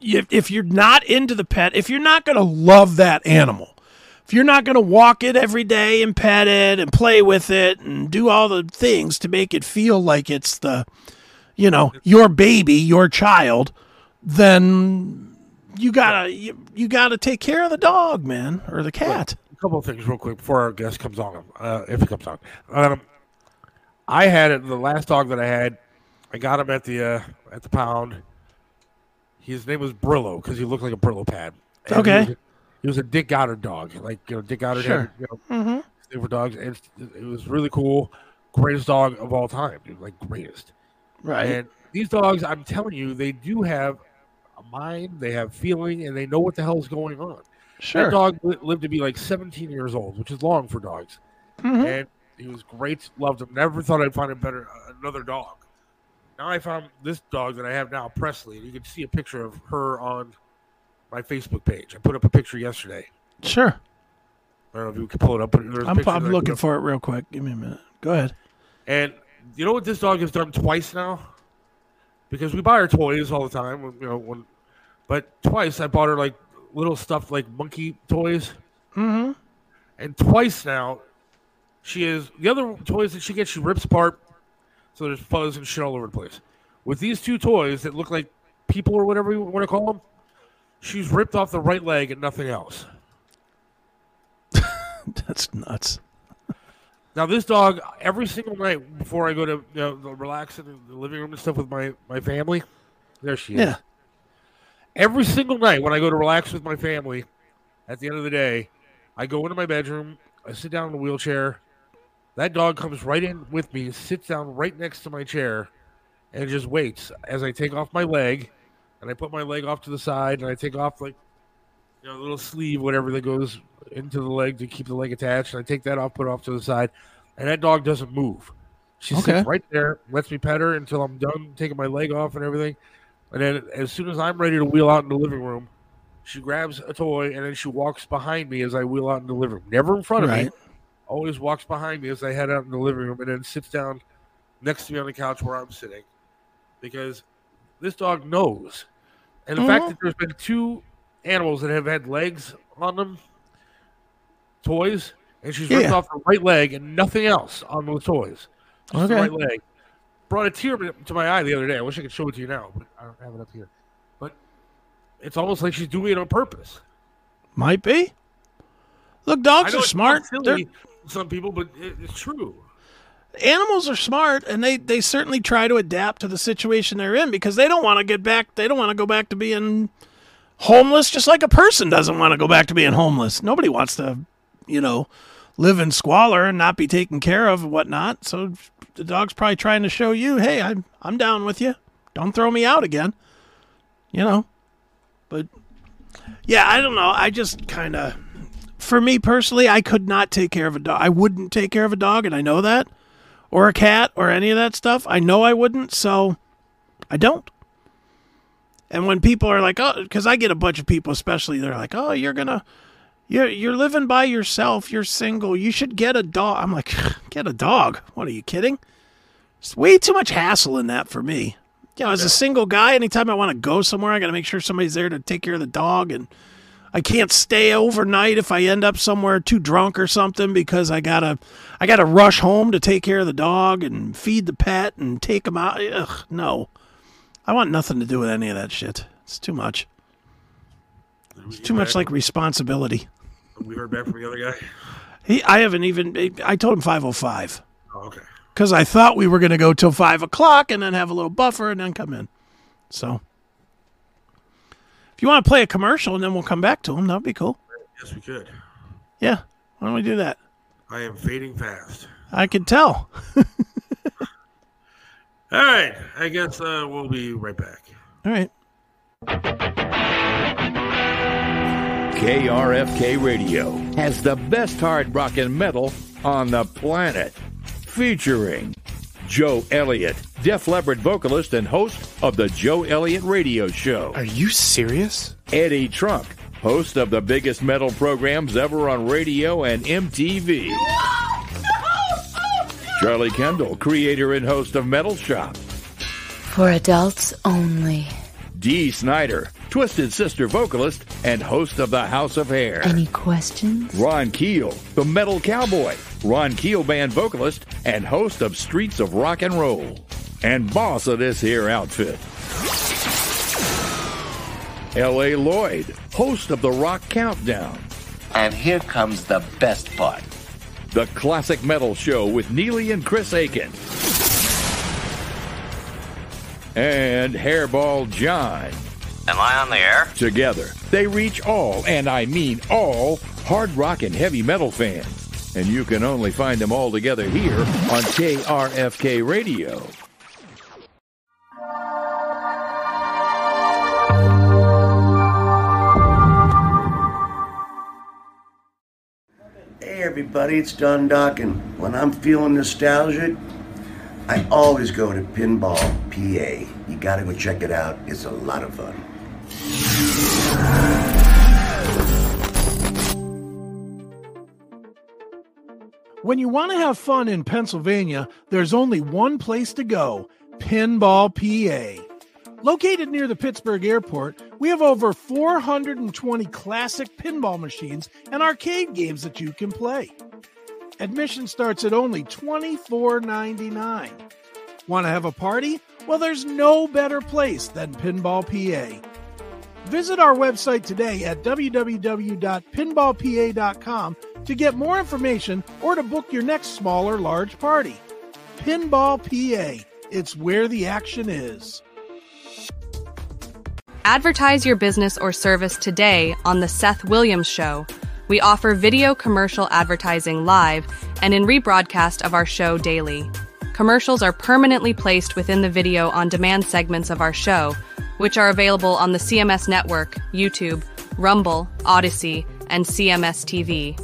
if, if you're not into the pet, if you're not going to love that animal, if you're not going to walk it every day and pet it and play with it and do all the things to make it feel like it's the, you know, your baby, your child, then you gotta you, you gotta take care of the dog, man, or the cat. A couple of things real quick before our guest comes on, uh, if he comes on. Um, I had it. The last dog that I had, I got him at the uh, at the pound. His name was Brillo because he looked like a Brillo pad. And Okay. He was, a, he was a Dick Goddard dog, like you know Dick Goddard Sure. had you know Mm-hmm. different dogs, and it was really cool. Greatest dog of all time, dude. Like greatest. Right. And these dogs, I'm telling you, they do have a mind, they have feeling, and they know what the hell's going on. sure. That dog lived to be like 17 years old, which is long for dogs. Mm-hmm. And he was great, loved him. Never thought I'd find a better another dog. Now I found this dog that I have now, Presley. and You can see a picture of her on my Facebook page. I put up a picture yesterday. Sure. I don't know if you can pull it up, but there's a I'm, I'm that I put looking for it real quick. Give me a minute. Go ahead. And you know what this dog has done twice now? Because we buy her toys all the time, you know, when, but twice I bought her like little stuff like monkey toys, Mm-hmm. and twice now she is the other toys that she gets she rips apart, so there's fuzz and shit all over the place. With these two toys that look like people or whatever you want to call them, she's ripped off the right leg and nothing else. That's nuts. Now this dog, every single night before I go to you know, relax in the living room and stuff with my my family, there she is. Yeah. Every single night when I go to relax with my family, at the end of the day, I go into my bedroom, I sit down in a wheelchair. That dog comes right in with me, sits down right next to my chair, and just waits as I take off my leg, and I put my leg off to the side, and I take off like you know, the little sleeve, whatever that goes into the leg to keep the leg attached. And I take that off, put it off to the side, and that dog doesn't move. She Okay. sits right there, lets me pet her until I'm done taking my leg off and everything. And then as soon as I'm ready to wheel out in the living room, she grabs a toy and then she walks behind me as I wheel out in the living room. Never in front of me. Always walks behind me as I head out in the living room and then sits down next to me on the couch where I'm sitting. Because this dog knows. And the fact Mhm. that there's been two animals that have had legs on them, toys, and she's ripped Yeah. off her right leg and nothing else on those toys. Just the Okay. right leg. Brought a tear to my eye the other day. I wish I could show it to you now, but I don't have it up here. But it's almost like she's doing it on purpose. Might be. Look, dogs are smart. Silly some people, but it's true. Animals are smart, and they they certainly try to adapt to the situation they're in because they don't want to get back. They don't want to go back to being homeless, just like a person doesn't want to go back to being homeless. Nobody wants to, you know, live in squalor and not be taken care of and whatnot. So the dog's probably trying to show you, hey, I'm I'm down with you. Don't throw me out again. You know, but yeah, I don't know. I just kind of, for me personally, I could not take care of a dog. I wouldn't take care of a dog, and I know that or a cat or any of that stuff. I know I wouldn't, so I don't. And when people are like, "Oh," because I get a bunch of people, especially they're like, "Oh, you're gonna, you're you're living by yourself. You're single. You should get a dog." I'm like, "Get a dog? What are you kidding? It's way too much hassle in that for me." You know, as a single guy, anytime I want to go somewhere, I got to make sure somebody's there to take care of the dog, and I can't stay overnight if I end up somewhere too drunk or something because I gotta I gotta rush home to take care of the dog and feed the pet and take him out. Ugh, no, I want nothing to do with any of that shit. It's too much. It's too much like responsibility. We heard back from the other guy. He, I haven't even. I told him five oh five Oh, okay. because I thought we were gonna go till five o'clock and then have a little buffer and then come in. So, if you want to play a commercial and then we'll come back to him, that'd be cool. Yes, we could. Yeah, why don't we do that? I am fading fast. I can tell. All right. I guess uh, we'll be right back. All right. KRFK Radio has the best hard rock and metal on the planet. Featuring Joe Elliott, Def Leppard vocalist and host of the Joe Elliott Radio Show. Are you serious? Eddie Trunk, host of the biggest metal programs ever on radio and MTV. Charlie Kendall, creator and host of Metal Shop. For adults only. Dee Snider, Twisted Sister vocalist and host of the House of Hair. Any questions? Ron Keel, the Metal Cowboy, Ron Keel Band vocalist and host of Streets of Rock and Roll, and boss of this here outfit. L.A. Lloyd, host of the Rock Countdown, And here comes the best part. the classic metal show with Neely and Chris Akin. And Hairball John. Am I on the air? Together, they reach all, and I mean all, hard rock and heavy metal fans. And you can only find them all together here on KRFK Radio. Hey everybody, it's Don Dock, and when I'm feeling nostalgic, I always go to Pinball PA. You gotta go check it out. It's a lot of fun. When you want to have fun in Pennsylvania, there's only one place to go Pinball PA. Located near the Pittsburgh airport, we have over 420 classic pinball machines and arcade games that you can play. Admission starts at only $24.99. Want to have a party? Well, there's no better place than Pinball PA. Visit our website today at www.pinballpa.com to get more information or to book your next small or large party. Pinball PA, it's where the action is. Advertise your business or service today on The Seth Williams Show. We offer video commercial advertising live and in rebroadcast of our show daily. Commercials are permanently placed within the video on demand segments of our show, which are available on the CMS network, YouTube, Rumble, Odysee, and CMS TV.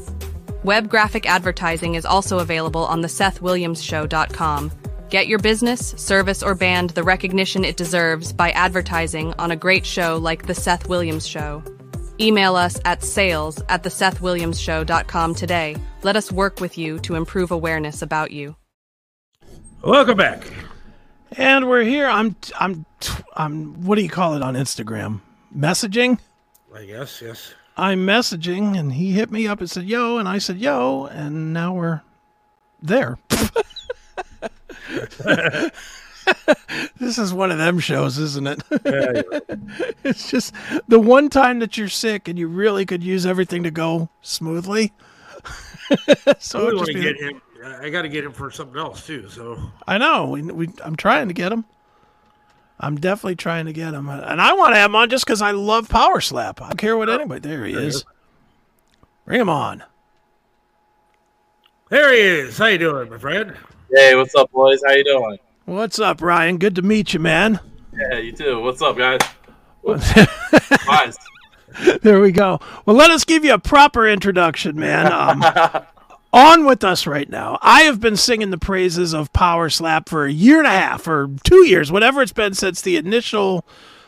Web graphic advertising is also available on the SethWilliamsShow.com. Get your business, service, or band the recognition it deserves by advertising on a great show like The Seth Williams Show. Email us at sales at thesethwilliamsshow.com today. Let us work with you to improve awareness about you. Welcome back. And we're here. I'm I'm I'm what do you call it on Instagram? Messaging? I guess, yes. I'm messaging and he hit me up and said, "Yo," and I said, "Yo," and now we're there. this is one of them shows, isn't it? it's just the one time that you're sick and you really could use everything to go smoothly. so I really want to be- get him. I got to get him for something else too. So I know. We, we, I'm trying to get him. I'm definitely trying to get him, and I want to have him on just because I love Power Slap. I don't care what anybody. There he There he is. is. Bring him on. there he is. How you doing, my friend? Hey, what's up, boys? How you doing? What's up, Ryan? Good to meet you, man. Yeah, you too. What's up, guys? Guys. there we go. Well, let us give you a proper introduction, man. Um, on with us right now. I have been singing the praises of Power Slap for a year and a half or two years, whatever it's been since the initial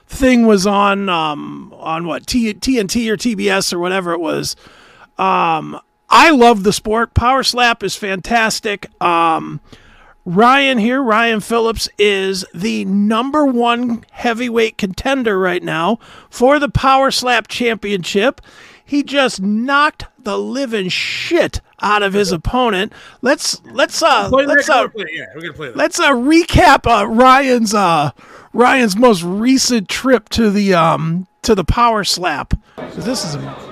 thing was on um, on what T- TNT or TBS or whatever it was. Um, I love the sport. Power Slap is fantastic. Um, Ryan here, Ryan Phillips, is the number one heavyweight contender right now for the Power Slap Championship. He just knocked the living shit out of his opponent. Let's let's uh let's uh Yeah, we're gonna play that. let's uh recap uh Ryan's uh Ryan's most recent trip to the um to the Power Slap. This is a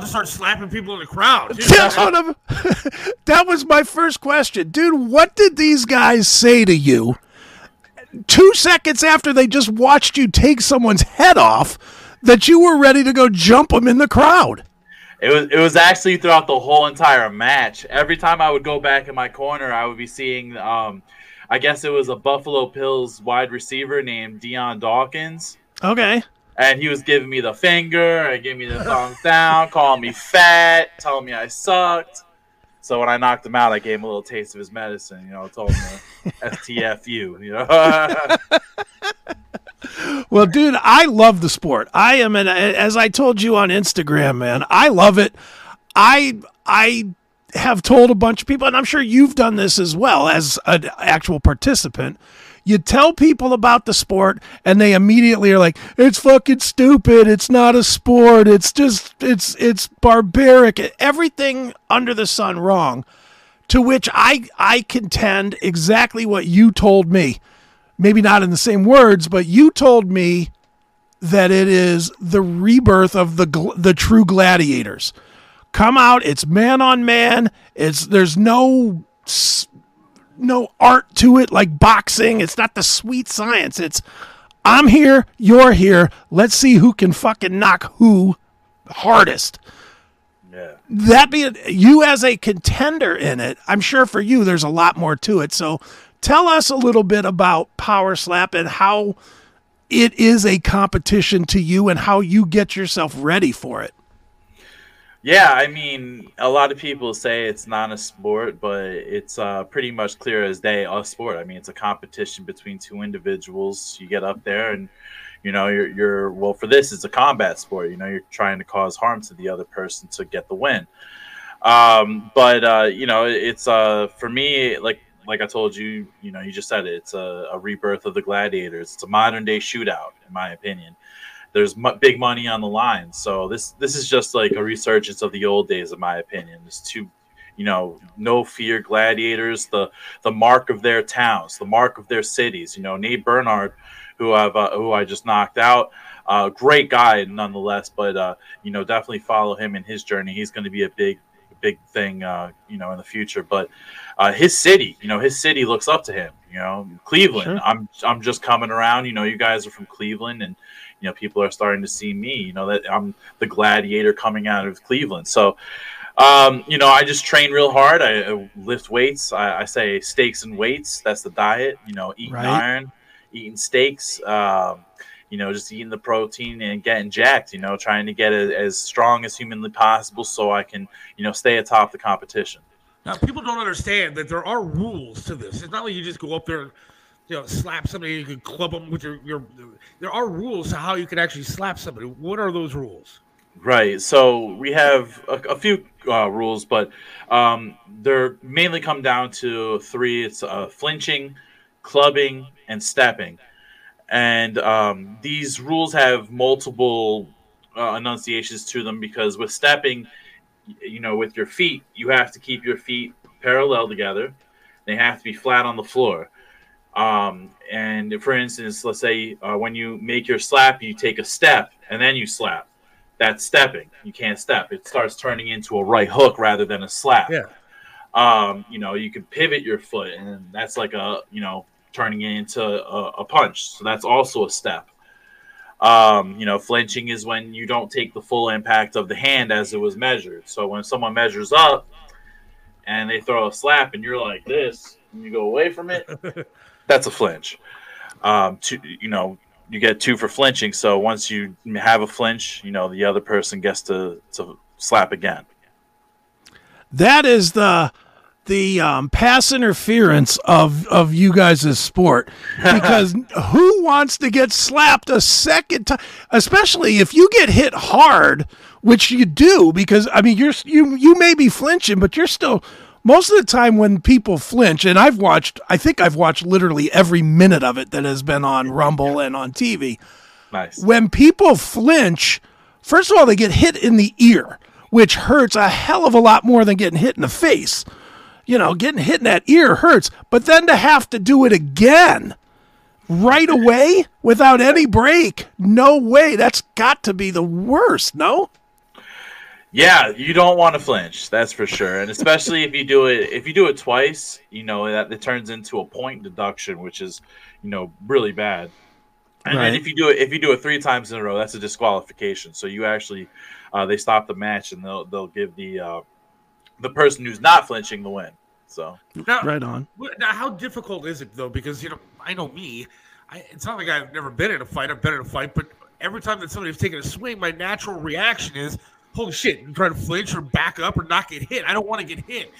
about to start slapping people in the crowd. Dude, That's what that was my first question. Dude, what did these guys say to you two seconds after they just watched you take someone's head off that you were ready to go jump them in the crowd? It was it was actually throughout the whole entire match. Every time I would go back in my corner, I would be seeing um I guess it was a Buffalo Bills wide receiver named Dion Dawkins. Okay. And he was giving me the finger and giving me the thumbs down, calling me fat, telling me I sucked. So when I knocked him out, I gave him a little taste of his medicine. You know, told him STFU. You know. Well, dude, I love the sport. I am an as I told you on Instagram, man. I love it. I I have told a bunch of people, and I'm sure you've done this as well as an actual participant. You tell people about the sport, and they immediately are like, "It's fucking stupid. It's not a sport. It's just it's it's barbaric. Everything under the sun wrong." To which I I contend exactly what you told me maybe not in the same words, but you told me that it is the rebirth of the the true gladiators. Come out, it's man on man. It's there's no no art to it like boxing. It's not the sweet science. It's I'm here, you're here. Let's see who can fucking knock who hardest. yeah. That being you as a contender in it, I'm sure for you there's a lot more to it. So tell us a little bit about Power Slap and how it is a competition to you and how you get yourself ready for it. Yeah, I mean, a lot of people say it's not a sport, but it's uh, pretty much clear as day a sport. I mean, it's a competition between two individuals. You get up there, and you know, you're you're well for this. It's a combat sport. You know, you're trying to cause harm to the other person to get the win. Um, but uh, you know, it's uh, for me, like like I told you, you know, you just said it. It's a, a rebirth of the gladiators. It's a modern day shootout, in my opinion there's mu- big money on the line. So this this is just like a resurgence of the old days, in my opinion. There's two you know, no fear gladiators, the the mark of their towns, the mark of their cities. You know, Nate Bernard, who I've uh, who I just knocked out. Uh, great guy nonetheless, but uh, you know, definitely follow him in his journey. He's going to be a big, big thing, uh, you know, in the future. But uh, his city, you know, his city looks up to him. You know, Cleveland. Sure. I'm I'm just coming around. You know, you guys are from Cleveland, and you know, people are starting to see me. You know that I'm the gladiator coming out of Cleveland. So. Um, you know, I just train real hard. I, I lift weights. I, I say steaks and weights. That's the diet. You know, eating Right. iron, eating steaks. Um, you know, just eating the protein and getting jacked. You know, trying to get it as strong as humanly possible so I can, you know, stay atop the competition. Now, people don't understand that there are rules to this. It's not like you just go up there and you know slap somebody. You can club them with your your. There are rules to how you can actually slap somebody. What are those rules? Right. So we have a, a few uh, rules, but um, they're mainly come down to three. It's uh, flinching, clubbing, and stepping. And um, these rules have multiple uh, enunciations to them because with stepping, you know, with your feet, you have to keep your feet parallel together. They have to be flat on the floor. Um, and for instance, let's say uh, when you make your slap, you take a step and then you slap. That's stepping. You can't step. It starts turning into a right hook rather than a slap. Yeah. Um, you know, you can pivot your foot, and that's like a you know turning it into a, a punch. So that's also a step. Um, you know, flinching is when you don't take the full impact of the hand as it was measured. So when someone measures up and they throw a slap and you're like this, and you go away from it, that's a flinch. Um, to, you know, you get two for flinching. So once you have a flinch, you know, the other person gets to, to slap again. That is the the um, pass interference of of you guys' sport because who wants to get slapped a second time especially if you get hit hard which you do because i mean you're you you may be flinching but you're still most of the time when people flinch and i've watched i think i've watched literally every minute of it that has been on rumble and on tv Nice. when people flinch, first of all, they get hit in the ear, which hurts a hell of a lot more than getting hit in the face. You know, getting hit in that ear hurts, but then to have to do it again right away without any break, no way. That's got to be the worst, no? Yeah, you don't want to flinch, that's for sure. And especially if you do it if you do it twice, you know, that it turns into a point deduction, which is, you know, really bad. And then Right. if you do it if you do it three times in a row, that's a disqualification. So you actually uh, they stop the match and they'll they'll give the uh, the person who's not flinching the win. So Now, Right on. Now, how difficult is it though? Because you know, I know me. I, it's not like I've never been in a fight. I've been in a fight, but every time that somebody's taking a swing, my natural reaction is, "Holy shit!" and try to flinch or back up or not get hit. I don't want to get hit.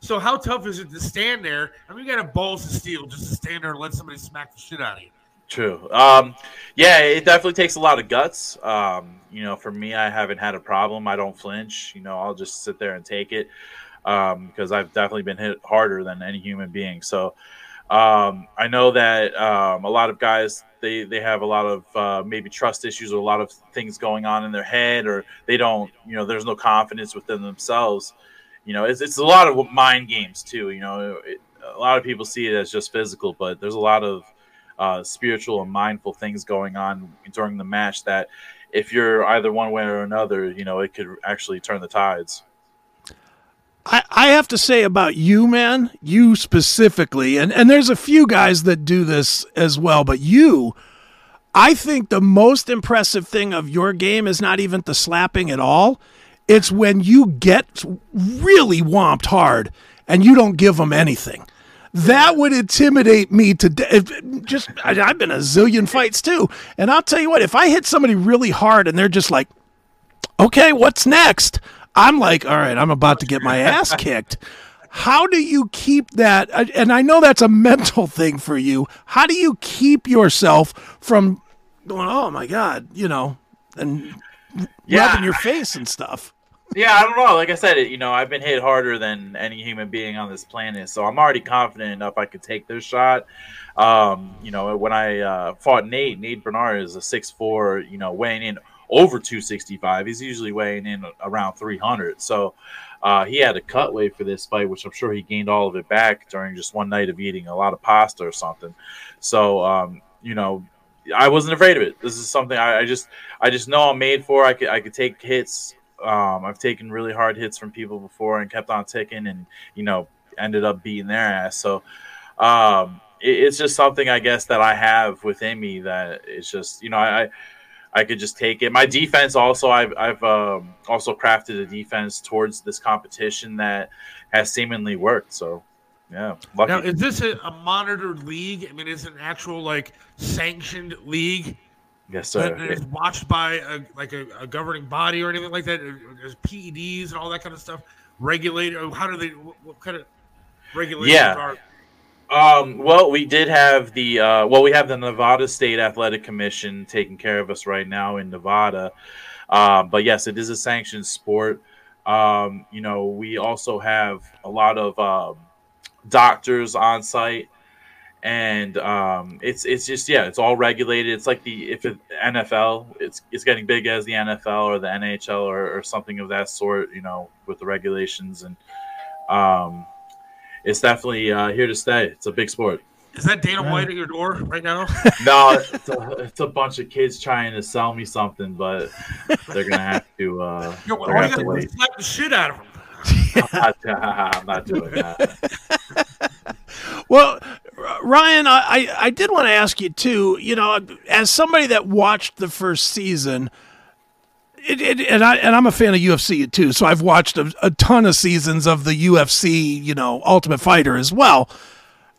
So how tough is it to stand there? I mean, you got to balls of steel just to stand there and let somebody smack the shit out of you. True. Um, yeah, it definitely takes a lot of guts. Um, you know, for me, I haven't had a problem. I don't flinch. You know, I'll just sit there and take it because I've definitely been hit harder than any human being. So um, I know that um, a lot of guys they they have a lot of uh, maybe trust issues or a lot of things going on in their head, or they don't. You know, there's no confidence within themselves. You know, it's it's a lot of mind games too. You know, it, a lot of people see it as just physical, but there's a lot of uh, spiritual and mindful things going on during the match that if you're either one way or another, you know, it could actually turn the tides. I, I have to say about you, man, you specifically, and, and there's a few guys that do this as well, but you, I think the most impressive thing of your game is not even the slapping at all. It's when you get really whomped hard and you don't give them anything. That would intimidate me to just. I've been a zillion fights too, and I'll tell you what: if I hit somebody really hard and they're just like, okay, what's next? I'm like, all right, I'm about to get my ass kicked. How do you keep that? And I know that's a mental thing for you. How do you keep yourself from going, oh my God, you know, and Yeah. rubbing your face and stuff? Yeah, I don't know. Like I said, it, you know, I've been hit harder than any human being on this planet, so I'm already confident enough I could take this shot. Um, you know, when I uh, fought Nate, Nate Bernard is a six four, you know, weighing in over 265. He's usually weighing in around 300. So uh, he had a cut weight for this fight, which I'm sure he gained all of it back during just one night of eating a lot of pasta or something. So um, you know, I wasn't afraid of it. This is something I, I just I just know I'm made for. I could I could take hits. Um, I've taken really hard hits from people before and kept on ticking, and you know ended up beating their ass. So um, it, it's just something I guess that I have within me that it's just you know I. I could just take it. My defense also, I've, I've um, also crafted a defense towards this competition that has seemingly worked. So yeah. Lucky. Now, is this a, a, monitored league? I mean, is it an actual like sanctioned league? Yes, sir. That is watched by a like a, a, governing body or anything like that. There's PEDs and all that kind of stuff regulated. How do they? What, what kind of regulations yeah. are? Um, well, we did have the uh, well, we have the Nevada State Athletic Commission taking care of us right now in Nevada. Uh, but yes, it is a sanctioned sport. Um, you know, we also have a lot of um, doctors on site and um, it's it's just yeah, it's all regulated. It's like the if it, NFL, it's it's getting big as the NFL or the NHL or, or something of that sort. You know, with the regulations and um, it's definitely uh, here to stay. It's a big sport. Is that Dana White at your door right now? no, it's a, it's a, bunch of kids trying to sell me something, but they're gonna have to. Uh, Yo, well, have to wait. slap the shit out of them. I'm, not, I'm not doing that. well, Ryan, I, I did want to ask you too. You know, as somebody that watched the first season, it, it, and I and I'm a fan of UFC too, so I've watched a, a ton of seasons of the UFC. You know, Ultimate Fighter as well.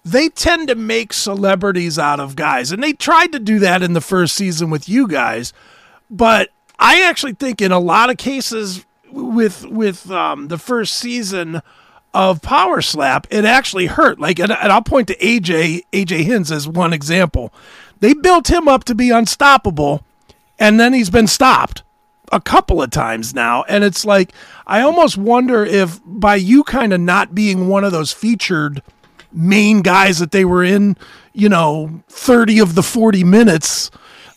They tend to make celebrities out of guys, and they tried to do that in the first season with you guys. But I actually think in a lot of cases with with um, the first season of Power Slap, it actually hurt. Like, and, and I'll point to AJ AJ Hinz as one example. They built him up to be unstoppable, and then he's been stopped a couple of times now. And it's like I almost wonder if by you kind of not being one of those featured main guys that they were in, you know, 30 of the 40 minutes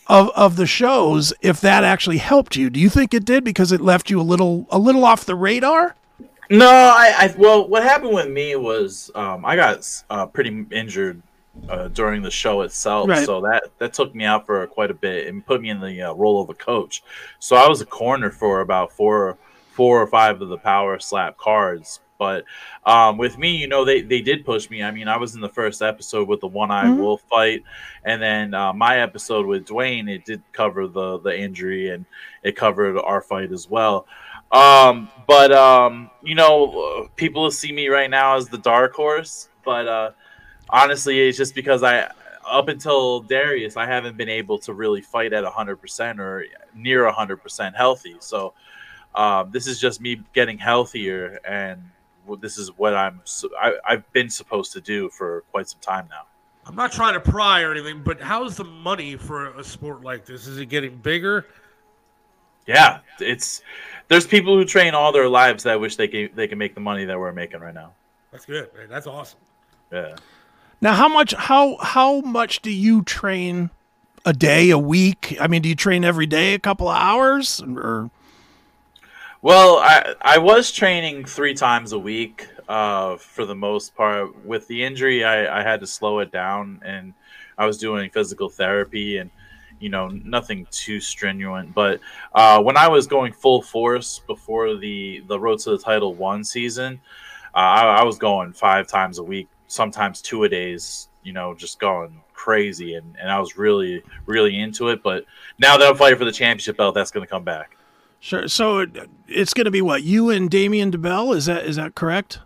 of of the shows if that actually helped you. Do you think it did because it left you a little a little off the radar? No, I, I well, what happened with me was um, I got uh, pretty injured uh, during the show itself, right. so that that took me out for quite a bit and put me in the uh, role of a coach. So I was a corner for about four four or five of the power slap cards but um, with me, you know, they, they did push me. I mean, I was in the first episode with the one eye mm-hmm. wolf fight, and then uh, my episode with Dwayne, it did cover the the injury and it covered our fight as well. Um, but um, you know, people see me right now as the dark horse, but uh, honestly, it's just because I up until Darius, I haven't been able to really fight at 100% or near 100% healthy. So um, this is just me getting healthier and this is what I'm I, I've been supposed to do for quite some time now. I'm not trying to pry or anything, but how's the money for a sport like this? Is it getting bigger? Yeah, it's there's people who train all their lives that wish they can they can make the money that we're making right now. That's good, man. That's awesome. Yeah. Now, how much how how much do you train a day, a week? I mean, do you train every day, a couple of hours, or? Well, I I was training three times a week uh, for the most part. With the injury, I, I had to slow it down, and I was doing physical therapy and you know nothing too strenuous. But uh, when I was going full force before the the Road to the Title one season, uh, I, I was going five times a week, sometimes two a days. You know, just going crazy, and, and I was really really into it. But now that I'm fighting for the championship belt, that's going to come back. Sure. So it's going to be what you and Damien DeBell is that is that correct?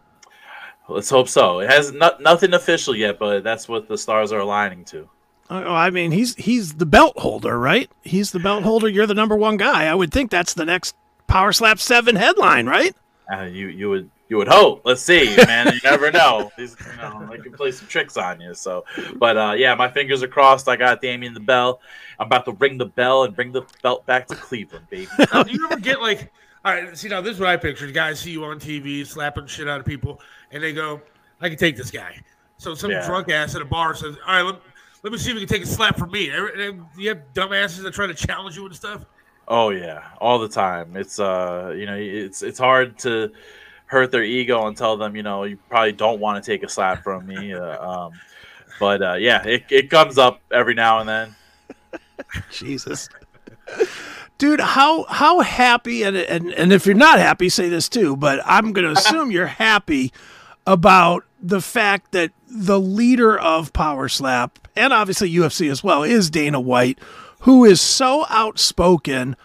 Let's hope so. It has not, nothing official yet, but that's what the stars are aligning to. Oh, I mean, he's he's the belt holder, right? He's the belt holder. You're the number one guy. I would think that's the next Power Slap Seven headline, right? Uh, you you would you would hope. Let's see, man. you never know. These, you know, they can play some tricks on you. So, but uh, yeah, my fingers are crossed. I got Damien the bell. I'm about to ring the bell and bring the belt back to Cleveland, baby. Now, do you ever get like, all right? See, now this is what I picture. Guys see you on TV slapping shit out of people, and they go, "I can take this guy." So some yeah. drunk ass at a bar says, "All right, let, let me see if we can take a slap from me." You have dumbasses that try to challenge you and stuff. Oh yeah, all the time. It's uh, you know, it's it's hard to hurt their ego and tell them, you know, you probably don't want to take a slap from me. Uh, um, but uh, yeah, it it comes up every now and then. Jesus. Dude, how how happy and, and and if you're not happy, say this too, but I'm gonna assume you're happy about the fact that the leader of Power Slap and obviously UFC as well is Dana White, who is so outspoken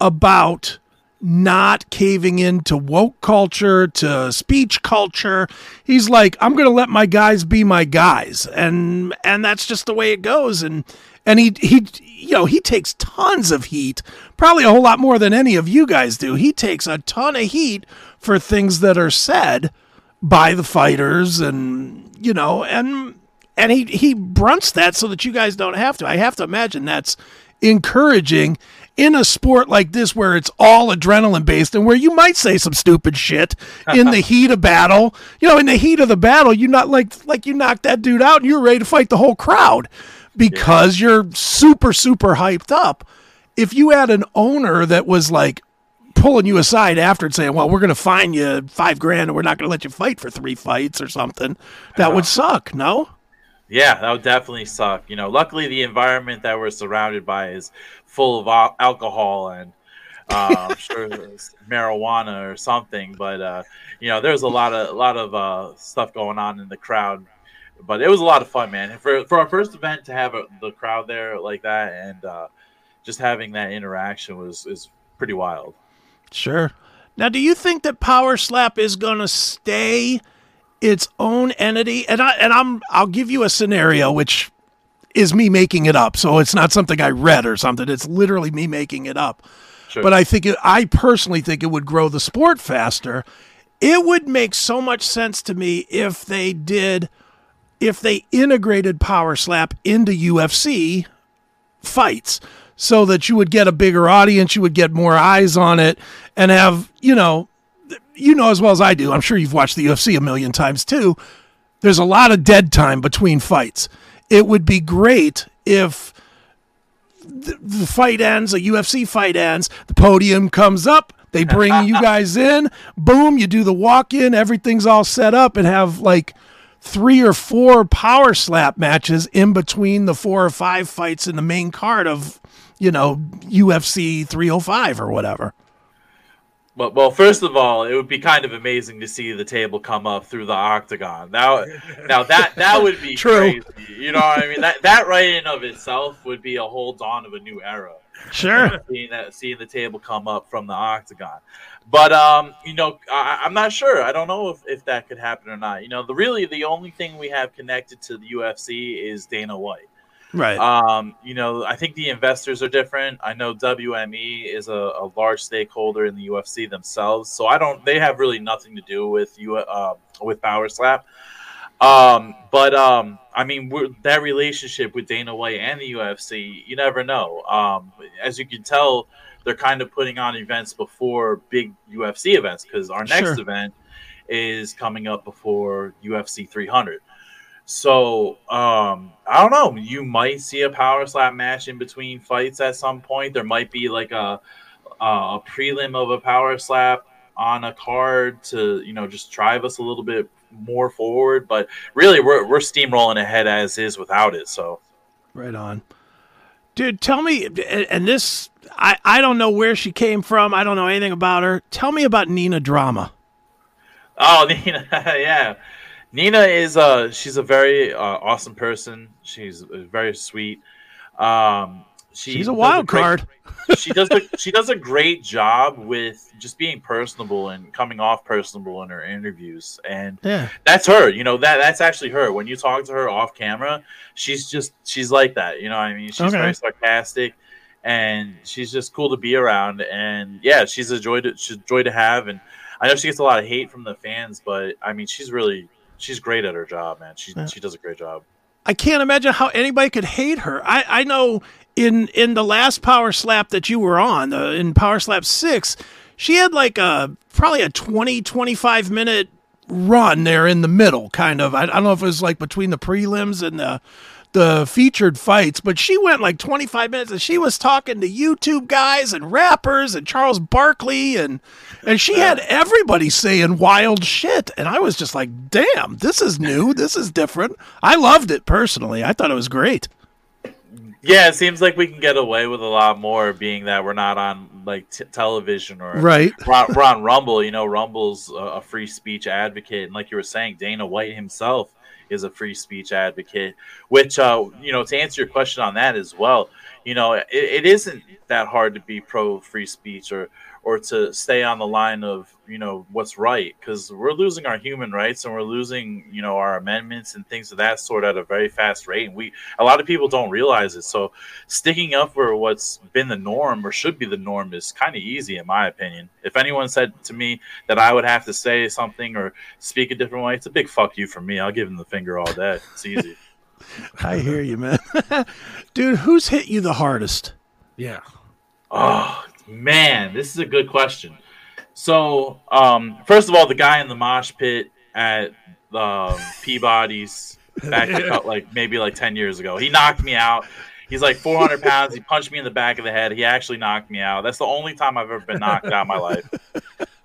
about not caving into woke culture, to speech culture. He's like, I'm going to let my guys be my guys. And and that's just the way it goes and and he he you know, he takes tons of heat, probably a whole lot more than any of you guys do. He takes a ton of heat for things that are said by the fighters and you know, and and he he brunts that so that you guys don't have to. I have to imagine that's encouraging in a sport like this where it's all adrenaline based and where you might say some stupid shit in the heat of battle. You know, in the heat of the battle, you not like like you knocked that dude out and you're ready to fight the whole crowd because yeah. you're super super hyped up. If you had an owner that was like pulling you aside after and saying, "Well, we're going to fine you 5 grand and we're not going to let you fight for 3 fights or something." That would suck, no? Yeah, that would definitely suck. You know, luckily the environment that we're surrounded by is full of alcohol and uh, I'm sure marijuana or something. But uh, you know, there's a lot of a lot of uh, stuff going on in the crowd. But it was a lot of fun, man. For for our first event to have a, the crowd there like that and uh, just having that interaction was is pretty wild. Sure. Now, do you think that Power Slap is going to stay its own entity? And I and I'm I'll give you a scenario which is me making it up. So it's not something I read or something. It's literally me making it up. Sure. But I think it, I personally think it would grow the sport faster. It would make so much sense to me if they did if they integrated Power Slap into UFC fights so that you would get a bigger audience, you would get more eyes on it and have, you know, you know as well as I do. I'm sure you've watched the UFC a million times too. There's a lot of dead time between fights it would be great if the fight ends, a UFC fight ends, the podium comes up, they bring you guys in, boom, you do the walk in, everything's all set up, and have like three or four power slap matches in between the four or five fights in the main card of, you know, UFC 305 or whatever. Well, well, first of all, it would be kind of amazing to see the table come up through the octagon. Now, now that that would be True. crazy. You know what I mean? That that right in of itself would be a whole dawn of a new era. Sure. seeing that, seeing the table come up from the octagon, but um, you know, I, I'm not sure. I don't know if, if that could happen or not. You know, the really the only thing we have connected to the UFC is Dana White. Right. Um, you know, I think the investors are different. I know WME is a, a, large stakeholder in the UFC themselves, so I don't. They have really nothing to do with you uh, with Power Slap. Um, but um, I mean, that relationship with Dana White and the UFC, you never know. Um, as you can tell, they're kind of putting on events before big UFC events because our next sure. event is coming up before UFC 300. So um, I don't know. You might see a power slap match in between fights at some point. There might be like a a prelim of a power slap on a card to you know just drive us a little bit more forward. But really, we're we're steamrolling ahead as is without it. So right on, dude. Tell me, and this I I don't know where she came from. I don't know anything about her. Tell me about Nina Drama. Oh, Nina, yeah. Nina is uh she's a very uh, awesome person. She's very sweet. Um, she she's a wild a great, card. she does a, she does a great job with just being personable and coming off personable in her interviews, and yeah. that's her. You know that that's actually her. When you talk to her off camera, she's just she's like that. You know, what I mean, she's okay. very sarcastic, and she's just cool to be around. And yeah, she's a joy to she's a joy to have. And I know she gets a lot of hate from the fans, but I mean, she's really she's great at her job, man. She yeah. she does a great job. I can't imagine how anybody could hate her. I, I know in in the last Power Slap that you were on, uh, in Power Slap 6, she had like a probably a 20 25 minute run there in the middle kind of. I, I don't know if it was like between the prelims and the the featured fights, but she went like 25 minutes and she was talking to YouTube guys and rappers and Charles Barkley and and she had everybody saying wild shit and I was just like, "Damn, this is new. This is different." I loved it personally. I thought it was great. Yeah, it seems like we can get away with a lot more, being that we're not on like t- television or Right. We're on, we're on Rumble. You know, Rumble's a, a free speech advocate, and like you were saying, Dana White himself is a free speech advocate. Which, uh, you know, to answer your question on that as well, you know, it, it isn't that hard to be pro free speech or or to stay on the line of you know what's right because we're losing our human rights and we're losing you know our amendments and things of that sort at a very fast rate and we a lot of people don't realize it so sticking up for what's been the norm or should be the norm is kind of easy in my opinion if anyone said to me that i would have to say something or speak a different way it's a big fuck you from me i'll give them the finger all day it's easy I hear you, man. Dude, who's hit you the hardest? Yeah. Oh man, this is a good question. So, um, first of all, the guy in the mosh pit at um, Peabody's back about like maybe like ten years ago, he knocked me out. He's like 400 pounds. He punched me in the back of the head. He actually knocked me out. That's the only time I've ever been knocked out in my life.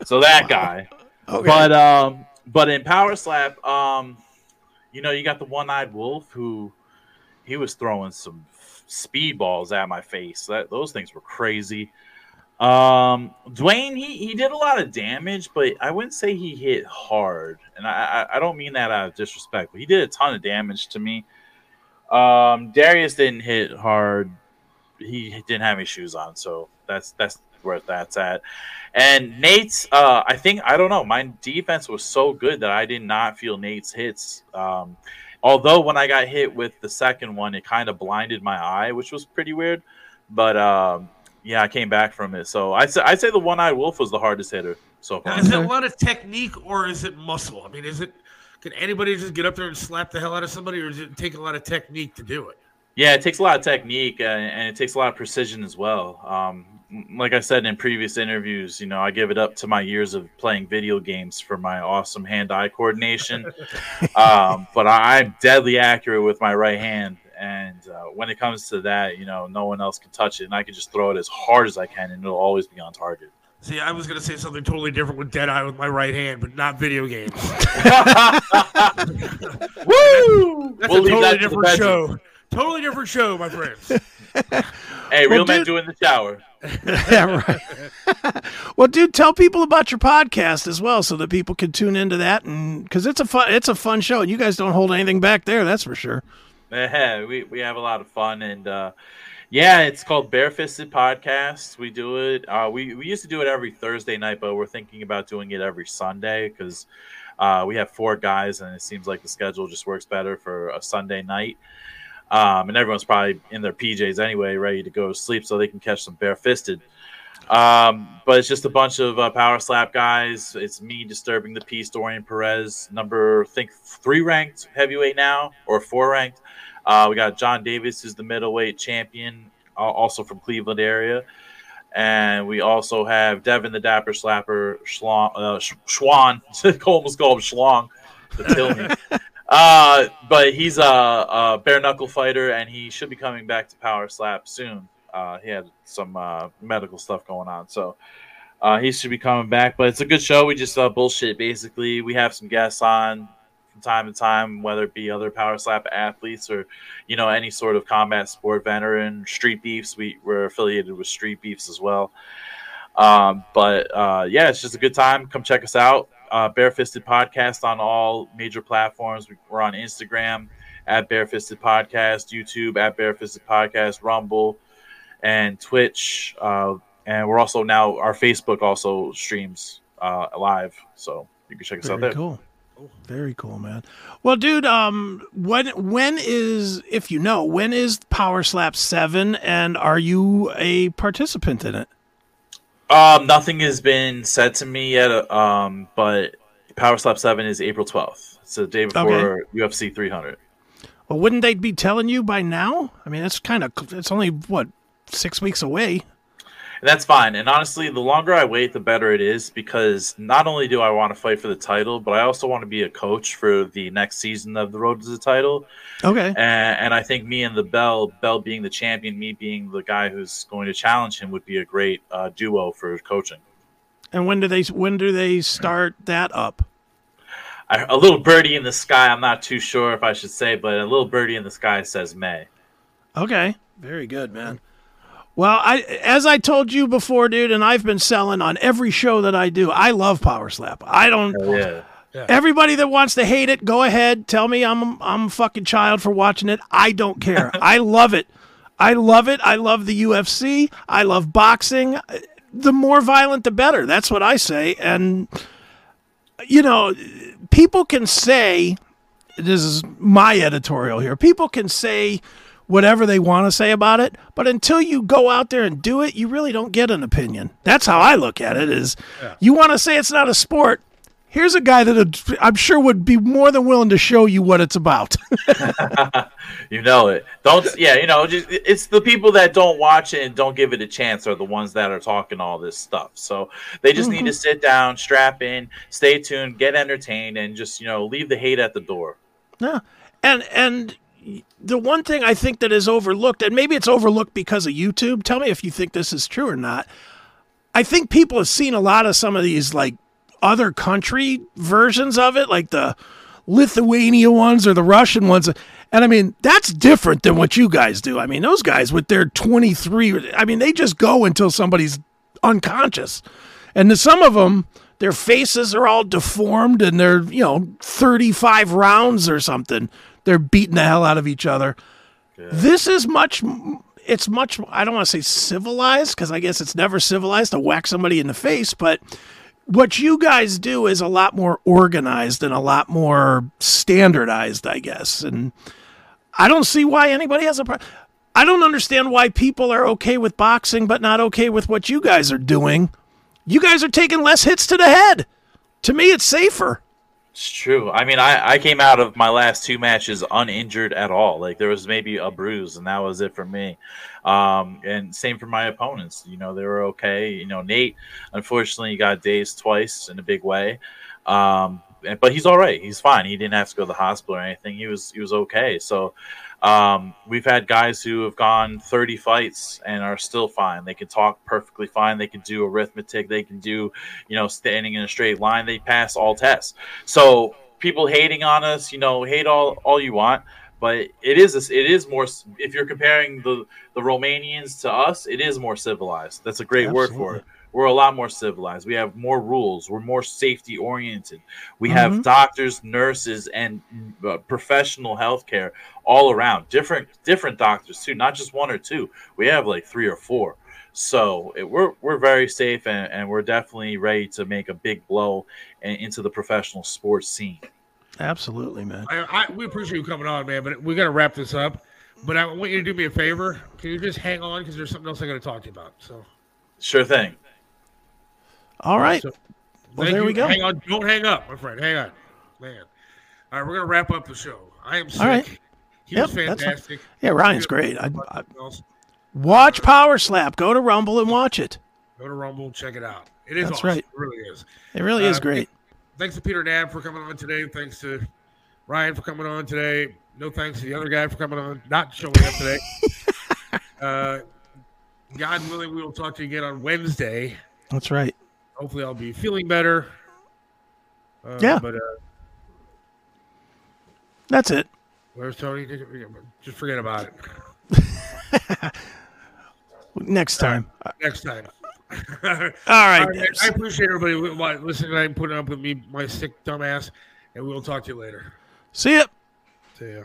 So that guy. Okay. But um, but in Power Slap, um, you know, you got the one-eyed wolf who he was throwing some speedballs at my face. That those things were crazy. Um, Dwayne, he, he did a lot of damage, but I wouldn't say he hit hard. And I, I I don't mean that out of disrespect, but he did a ton of damage to me. Um, Darius didn't hit hard. He didn't have any shoes on, so that's that's where that's at. And Nate's, uh, I think I don't know. My defense was so good that I did not feel Nate's hits. Um, although when I got hit with the second one, it kind of blinded my eye, which was pretty weird. But um, yeah, I came back from it. So I'd say, I'd say the one-eyed wolf was the hardest hitter so Now, far. is it a lot of technique or is it muscle? I mean, is it can anybody just get up there and slap the hell out of somebody, or does it take a lot of technique to do it? Yeah, it takes a lot of technique uh, and it takes a lot of precision as well. Um, like I said in previous interviews, you know, I give it up to my years of playing video games for my awesome hand-eye coordination. um, but I- I'm deadly accurate with my right hand, and uh, when it comes to that, you know, no one else can touch it, and I can just throw it as hard as I can, and it'll always be on target. See, I was gonna say something totally different with Dead Eye with my right hand, but not video games. Woo! That's We'll a totally that different bedroom. show. Totally different show, my friends. Hey, Well, real men dude- do in the shower. yeah, right. well, dude, tell people about your podcast as well, so that people can tune into that, and because it's a fun, it's a fun show, and you guys don't hold anything back there, that's for sure. Yeah, we, we have a lot of fun and uh, yeah, it's called Barefisted Podcast. We do it. Uh, we we used to do it every Thursday night, but we're thinking about doing it every Sunday because uh, we have four guys, and it seems like the schedule just works better for a Sunday night. Um, and everyone's probably in their PJs anyway, ready to go to sleep, so they can catch some barefisted. Um, but it's just a bunch of uh, power slap guys. It's me disturbing the peace, Dorian Perez, number I think three ranked heavyweight now or four ranked. Uh, we got John Davis, who's the middleweight champion, uh, also from Cleveland area, and we also have Devin the Dapper Slapper Schlong, uh, Schwan. almost called him Schlong to kill me. uh, but he's a, a bare knuckle fighter, and he should be coming back to Power Slap soon. Uh, he had some uh, medical stuff going on, so uh, he should be coming back. But it's a good show. We just uh, bullshit basically. We have some guests on from time to time, whether it be other power slap athletes or you know any sort of combat sport veteran, street beefs. We we're affiliated with street beefs as well. Um, but uh, yeah, it's just a good time. Come check us out. Uh, Barefisted Podcast on all major platforms. We- We're on Instagram at Barefisted Podcast, YouTube at Barefisted Podcast, Rumble, and Twitch. Uh, and we're also now our Facebook also streams uh, live, so you can check us out there. cool. Very cool, man. Well, dude, um, when when is if you know when is Power Slap Seven, and are you a participant in it? Um, nothing has been said to me yet. Um, but Power Slap Seven is April twelfth. It's the day before UFC 300. Well, wouldn't they be telling you by now? I mean, it's kind of it's only what six weeks away. And that's fine. And honestly, the longer I wait, the better it is because not only do I want to fight for the title, but I also want to be a coach for the next season of the Road to the Title. Okay. And, and I think me and the Bell, Bell being the champion, me being the guy who's going to challenge him, would be a great uh, duo for coaching. And when do they when do they start that up? I, a little birdie in the sky. I'm not too sure if I should say, but a little birdie in the sky says May. Okay. Very good, man. Well, I as I told you before, dude, and I've been selling on every show that I do. I love Power Slap. I don't. Hell yeah. Everybody that wants to hate it, go ahead. Tell me I'm I'm a fucking child for watching it. I don't care. I love it. I love it. I love the UFC. I love boxing. The more violent, the better. That's what I say. And you know, people can say this is my editorial here. People can say whatever they want to say about it, but until you go out there and do it, you really don't get an opinion. That's how I look at it is you want to say it's not a sport. Here's a guy that I'm sure would be more than willing to show you what it's about. You know it. Don't yeah, you know, just it's the people that don't watch it and don't give it a chance are the ones that are talking all this stuff. So they just need to mm-hmm. sit down, strap in, stay tuned, get entertained, and just, you know, leave the hate at the door. Yeah. And and the one thing I think that is overlooked, and maybe it's overlooked because of YouTube. Tell me if you think this is true or not. I think people have seen a lot of some of these like other country versions of it, like the Lithuania ones or the Russian ones. And I mean, that's different than what you guys do. I mean, those guys with their 23, I mean, they just go until somebody's unconscious. And some of them, their faces are all deformed and they're, you know, 35 rounds or something. They're beating the hell out of each other. This is much, it's much, I don't want to say civilized because I guess it's never civilized to whack somebody in the face, but what you guys do is a lot more organized and a lot more standardized, I guess. And I don't see why anybody has a problem. I don't understand why people are okay with boxing but not okay with what you guys are doing. You guys are taking less hits to the head. To me, it's safer. It's true. I mean, I, I came out of my last two matches uninjured at all. Like there was maybe a bruise, and that was it for me. Um, and same for my opponents. You know, they were okay. You know, Nate, unfortunately, got dazed twice in a big way. Um, but he's all right. He's fine. He didn't have to go to the hospital or anything. He was he was okay. So um, we've had guys who have gone 30 fights and are still fine. They can talk perfectly fine. They can do arithmetic. They can do, you know, standing in a straight line. They pass all tests. So people hating on us, you know, hate all all you want, but it is it is more. If you're comparing the the Romanians to us, it is more civilized. That's a great word for it. We're a lot more civilized. We have more rules. We're more safety oriented. We have Mhm. doctors, nurses, and uh, professional healthcare all around. Different different doctors too, not just one or two. We have like three or four. So it, we're we're very safe, and, and we're definitely ready to make a big blow in, into the professional sports scene. Absolutely, man. I, I, we appreciate you coming on, man, but we got to wrap this up. But I want you to do me a favor. Can you just hang on because there's something else I got to talk to you about. So, Sure thing. All right. So, Well, there you. we go. Hang on. Don't hang up, my friend. Hang on, man. All right, we're gonna wrap up the show. I am sick. All right. He Yep, was fantastic. Yeah, Ryan's great. I, I, watch Power Slap. Go to Rumble and watch it. Go to Rumble, and check it out. It is That's awesome. right. It really is. It really is Uh, great. Thanks to Peter Knab for coming on today. Thanks to Ryan for coming on today. No thanks to the other guy for coming on, not showing up today. uh, God willing, we will talk to you again on Wednesday. That's right. Hopefully, I'll be feeling better. Uh, Yeah. But uh, That's it. where's Tony? Just forget about it. Next time. Next time. All right, man. I appreciate everybody li- li- listening and putting up with me, my sick dumbass, and we'll talk to you later. See ya. See ya.